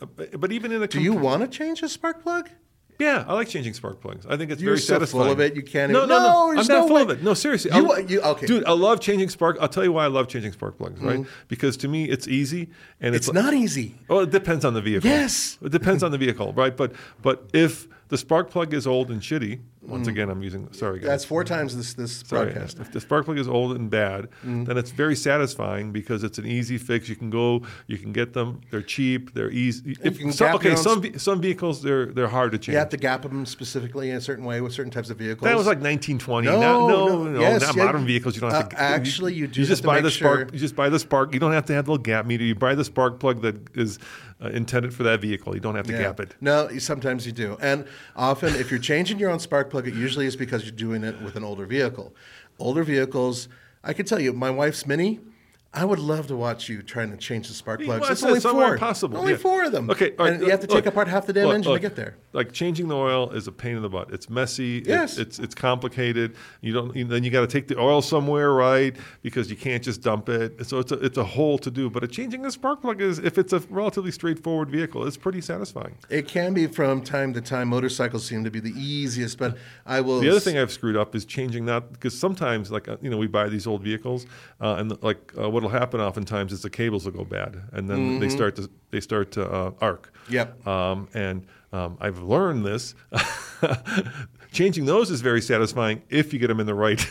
uh, but even in a Do you want to change a spark plug? Yeah, I like changing spark plugs. I think it's You're very so full of it, you can't No, even- no, No, no. I'm there's not no full way. of it. No, seriously. You- I- you- okay. dude. I love changing spark. I'll tell you why I love changing spark plugs, right? Mm-hmm. Because to me, it's easy and It's it's, not easy. Well, it depends on the vehicle. Yes. it depends on the vehicle, right? But but if the spark plug is old and shitty, once Mm. again, I'm using sorry guys. That's four times this this Sorry, broadcast. if the spark plug is old and bad, Mm. then it's very satisfying because it's an easy fix. You can go, you can get them. They're cheap. They're easy. If- some, okay, some sp- some vehicles they're they're hard to change. You have to gap them specifically in a certain way with certain types of vehicles. that was like 1920. No, No, no, no, no, yes, not yeah. modern vehicles. You don't have Uh, to. actually, you do You have just to buy the spark. sure- You just buy the spark. You don't have to have the little gap meter. You buy the spark plug that is uh, intended for that vehicle. You don't have to Yeah. gap it. No, sometimes you do. And often, if you're changing your own spark plug, it usually is because you're doing it with an older vehicle. Older vehicles, I can tell you, my wife's Mini. I would love to watch you trying to change the spark plugs. Well, it's only four. Only yeah. four of them. Okay, right, and you have to look, take apart half the damn look, engine look. to get there. Like changing the oil is a pain in the butt. It's messy. It's- Yes. it's it's complicated. You don't. you- Then you got to take the oil somewhere, right? Because you can't just dump it. So it's a it's a whole to do. But a changing the spark plug is if it's a relatively straightforward vehicle, it's pretty satisfying. It can be from time to time. Motorcycles seem to be the easiest, but I will. The other thing I've screwed up is changing that because sometimes, like uh, you know, we buy these old vehicles, uh, and like uh, what'll happen oftentimes is the cables will go bad, and then they start to they start to uh, arc. Mm-hmm. Yep. Um, and um, I've learned this. Changing those is very satisfying if you get them in the right.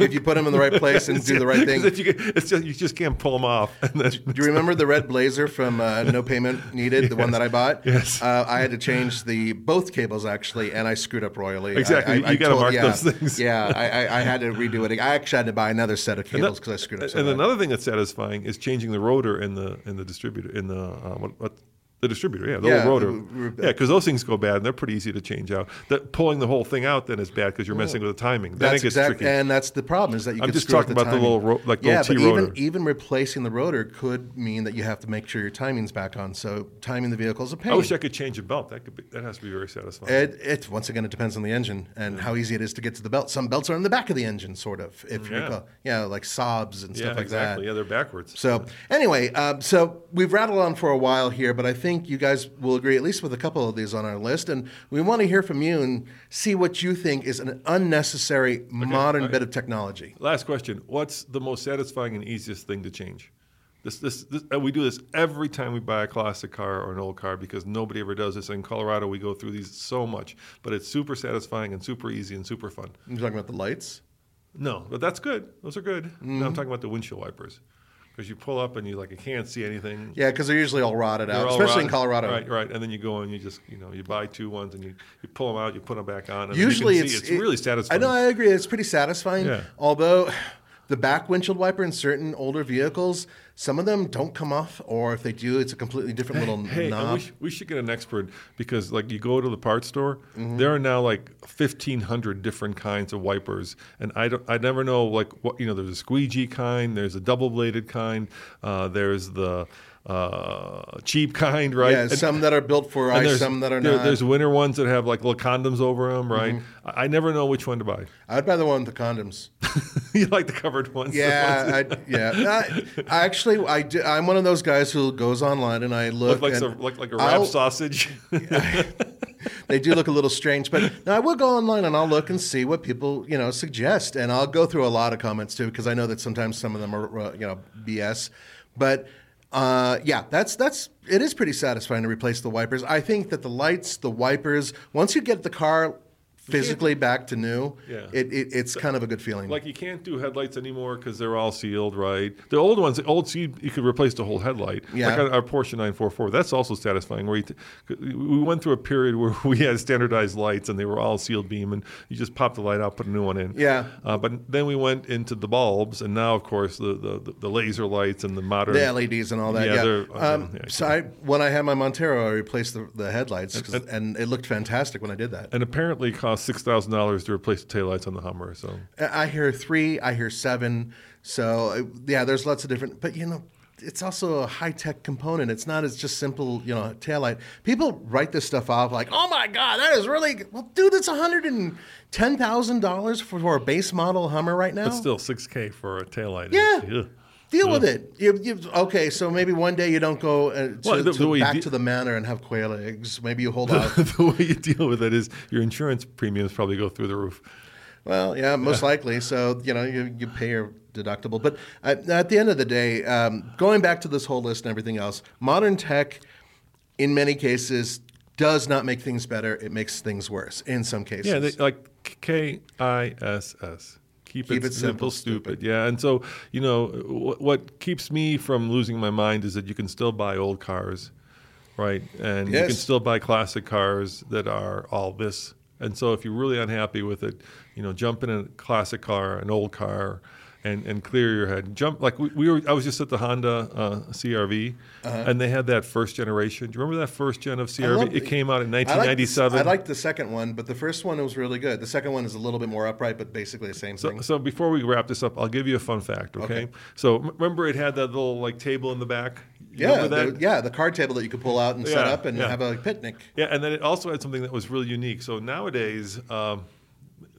If you put them in the right place and do the right thing. You, it's just, you just can't pull them off. Do you remember the red blazer from uh, No Payment Needed, the one that I bought? Yes. Uh, I had to change the both cables actually, and I screwed up royally. Exactly. I, You gotta mark yeah, those things. Yeah, I, I, I had to redo it. I actually had to buy another set of cables because I screwed up so and bad. another thing that's satisfying is changing the rotor in the in the distributor in the uh, what, what the distributor, yeah, the Yeah, rotor, we- yeah, because those things go bad and they're pretty easy to change out. That pulling the whole thing out then is bad because you're messing with the timing. Then That's it gets exact- tricky. and that's the problem is that you I'm can just talking about the little ro- like yeah, little T but rotor. even even replacing the rotor could mean that you have to make sure your timing's back on. So timing the vehicle is a pain. I wish I could change a belt. That could be that has to be very satisfying. It, it once again it depends on the engine and how easy it is to get to the belt. Some belts are in the back of the engine, sort of. If you Yeah. recall, yeah, like Saabs and yeah, stuff like that. exactly. that. Yeah, they're backwards. So anyway, um, so we've rattled on for a while here, but I think you guys will agree at least with a couple of these on our list, and we want to hear from you and see what you think is an unnecessary modern okay. bit of technology. Last question: What's the most satisfying and easiest thing to change? This, this, this, and we do this every time we buy a classic car or an old car because nobody ever does this. In Colorado, we go through these so much, but it's super satisfying and super easy and super fun. I'm talking about the lights. No, but that's good. Those are good. Mm-hmm. I'm talking about the windshield wipers because you pull up and you like you can't see anything. Yeah, because they're usually all rotted They're out, all especially in. Colorado. Right, right. And then you go and you just, you know, you buy two ones and you, you pull them out, you put them back on. And Usually then you can it's see, it's really satisfying. I know, I agree. It's pretty satisfying. Yeah. Although the back windshield wiper in certain older vehicles, some of them don't come off, or if they do, it's a completely different little Hey, knob. we, sh- we should get an expert because, like, you go to the parts store, Mm-hmm. there are now like fifteen hundred different kinds of wipers, and I don't, I never know like what you know. There's a squeegee kind, there's a double bladed kind, uh, there's the uh, cheap kind, right? yeah, And- some that are built for ice, some that are there- not. Mm-hmm. There's winter ones that have like little condoms over them, right? I, I never know which one to buy. I'd buy the one with the condoms. you like the covered ones? Yeah, ones I, yeah. I, I actually, I do, I'm one of those guys who goes online and I look. look like, and some, like like a I'll- wrap sausage. they do look a little strange, but no, I will go online and I'll look and see what people you know suggest, and I'll go through a lot of comments too because I know that sometimes some of them are uh, you know BS, but. Uh, yeah, that's that's it is pretty satisfying to replace the wipers. I think that the lights, the wipers, once you get the car physically back to new, Yeah. it, it it's kind of a good feeling. Like you can't do headlights anymore because they're all sealed, right? The old ones, the old seed, you could replace the whole headlight. Yeah. Like our, our Porsche 944, that's also satisfying. Where you t- we went through a period where we had standardized lights and they were all sealed beam, and you just pop the light out, put a new one in. Yeah. Uh, but then we went into the bulbs, and now of course the the, the laser lights and the modern. the LEDs and all that. Yeah, Yeah. they're- uh, um, yeah, so I, when I had my Montero, I replaced the, the headlights, 'cause- and, it looked fantastic when I did that. and apparently it cost six thousand dollars to replace the taillights on the Hummer. So I hear three, I hear seven. So uh, yeah, there's lots of different, but you know. It's also a high tech component. It's not as just simple, you know, a taillight. People write this stuff off like, "Oh my god, that is really good." well, dude. It's one hundred and ten thousand dollars for a base model Hummer right now. But still, 6K for a taillight. Yeah. Is, Deal with it. You, you, okay, so maybe one day you don't go uh, to, Well, the- to- the back de- to the manor and have quail eggs. Maybe you hold out. the way you deal with it is your insurance premiums probably go through the roof. Well, yeah, most likely. So you know, you, you pay your deductible. But at, at the end of the day, um, going back to this whole list and everything else, modern tech, in many cases, does not make things better. It makes things worse in some cases. Yeah, they, like K I S S. Keep, Keep it, it simple, simple, stupid. Yeah, and so you know what, what keeps me from losing my mind is that you can still buy old cars, right? And you can still buy classic cars that are all this. And so if you're really unhappy with it, you know, jump in a classic car, an old car, and, and clear your head. Jump like we, we were. I was just at the Honda uh, CRV, and they had that first generation. Do you remember that first gen of Uh-huh. CRV? it came out in I like 1997. I like the second one, but the first one was really good. The second one is a little bit more upright, but basically the same So, thing. so before we wrap this up, I'll give you a fun fact. Okay. Okay. So m- remember, it had that little like table in the back. You yeah, the, yeah, the card table that you could pull out and set up and yeah. have a picnic. Yeah, and then it also had something that was really unique. So nowadays, um,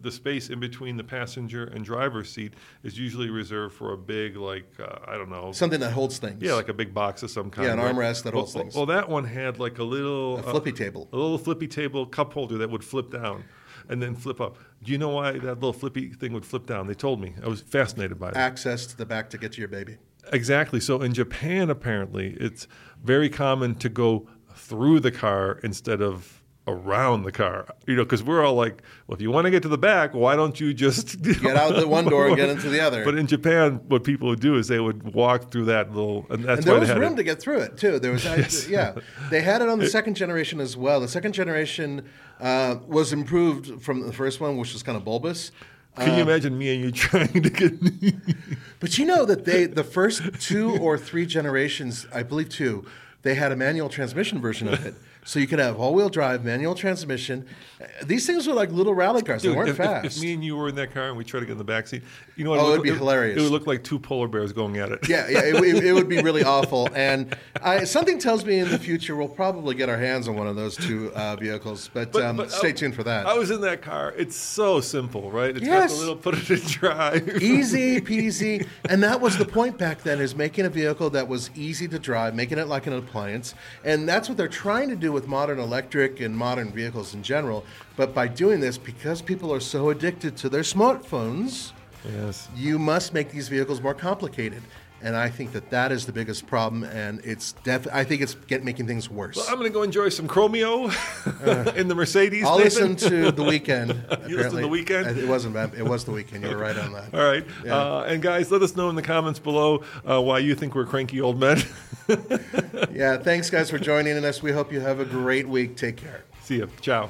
the space in between the passenger and driver's seat is usually reserved for a big, like uh, I don't know, Something that holds things. yeah, like a big box of some kind. Yeah, an right? armrest that Well- holds things. Well, that one had like a little A flippy table. a little flippy table cup holder that would flip down. And then flip up. Do you know why that little flippy thing would flip down? They told me. I was fascinated by it. access to the back to get to your baby. Exactly. So in Japan, apparently, it's very common to go through the car instead of around the car. You know, because we're all like, well, if you want to get to the back, why don't you just Get out the one door and get into the other. But in Japan, what people would do is they would walk through that little, and that's and there why was they had room it. to get through it too. There was, I- yeah, they had it on the second generation as well. The second generation uh, was improved from the first one, which was kind of bulbous. Can you imagine me and you trying to get? But you know that they, the first two or three generations, I believe two, they had a manual transmission version of it. So you could have all-wheel drive, manual transmission. Uh, These things were like little rally cars. Dude, they weren't if, if- fast. If, me and you were in that car and we tried to get in the back seat, you know what? Oh, it'd look- be it- hilarious. It would look like two polar bears going at it. Yeah, yeah, it, it, it would be really awful. And I, something tells me in the future we'll probably get our hands on one of those two uh, vehicles. But, um, stay I- tuned for that. I was in that car. It's so simple, right? It's got Yes. the little put it in drive. easy peasy. And that was the point back then: is making a vehicle that was easy to drive, making it like an appliance. And that's what they're trying to do with modern electric and modern vehicles in general. But by doing this, because people are so addicted to their smartphones, Yes. you must make these vehicles more complicated. And I think that that is the biggest problem, and it's def- I think it's get making things worse. Well, I'm going to go enjoy some Chromeo in the Mercedes. I'll Nathan. listen to the Weeknd. You listen to. The Weeknd? It wasn't. bad. It was the weekend. You were right on that. All right. Yeah. Uh, and guys, let us know in the comments below uh, why you think we're cranky old men. Yeah. Thanks, guys, for joining us. We hope you have a great week. Take care. See you. Ciao.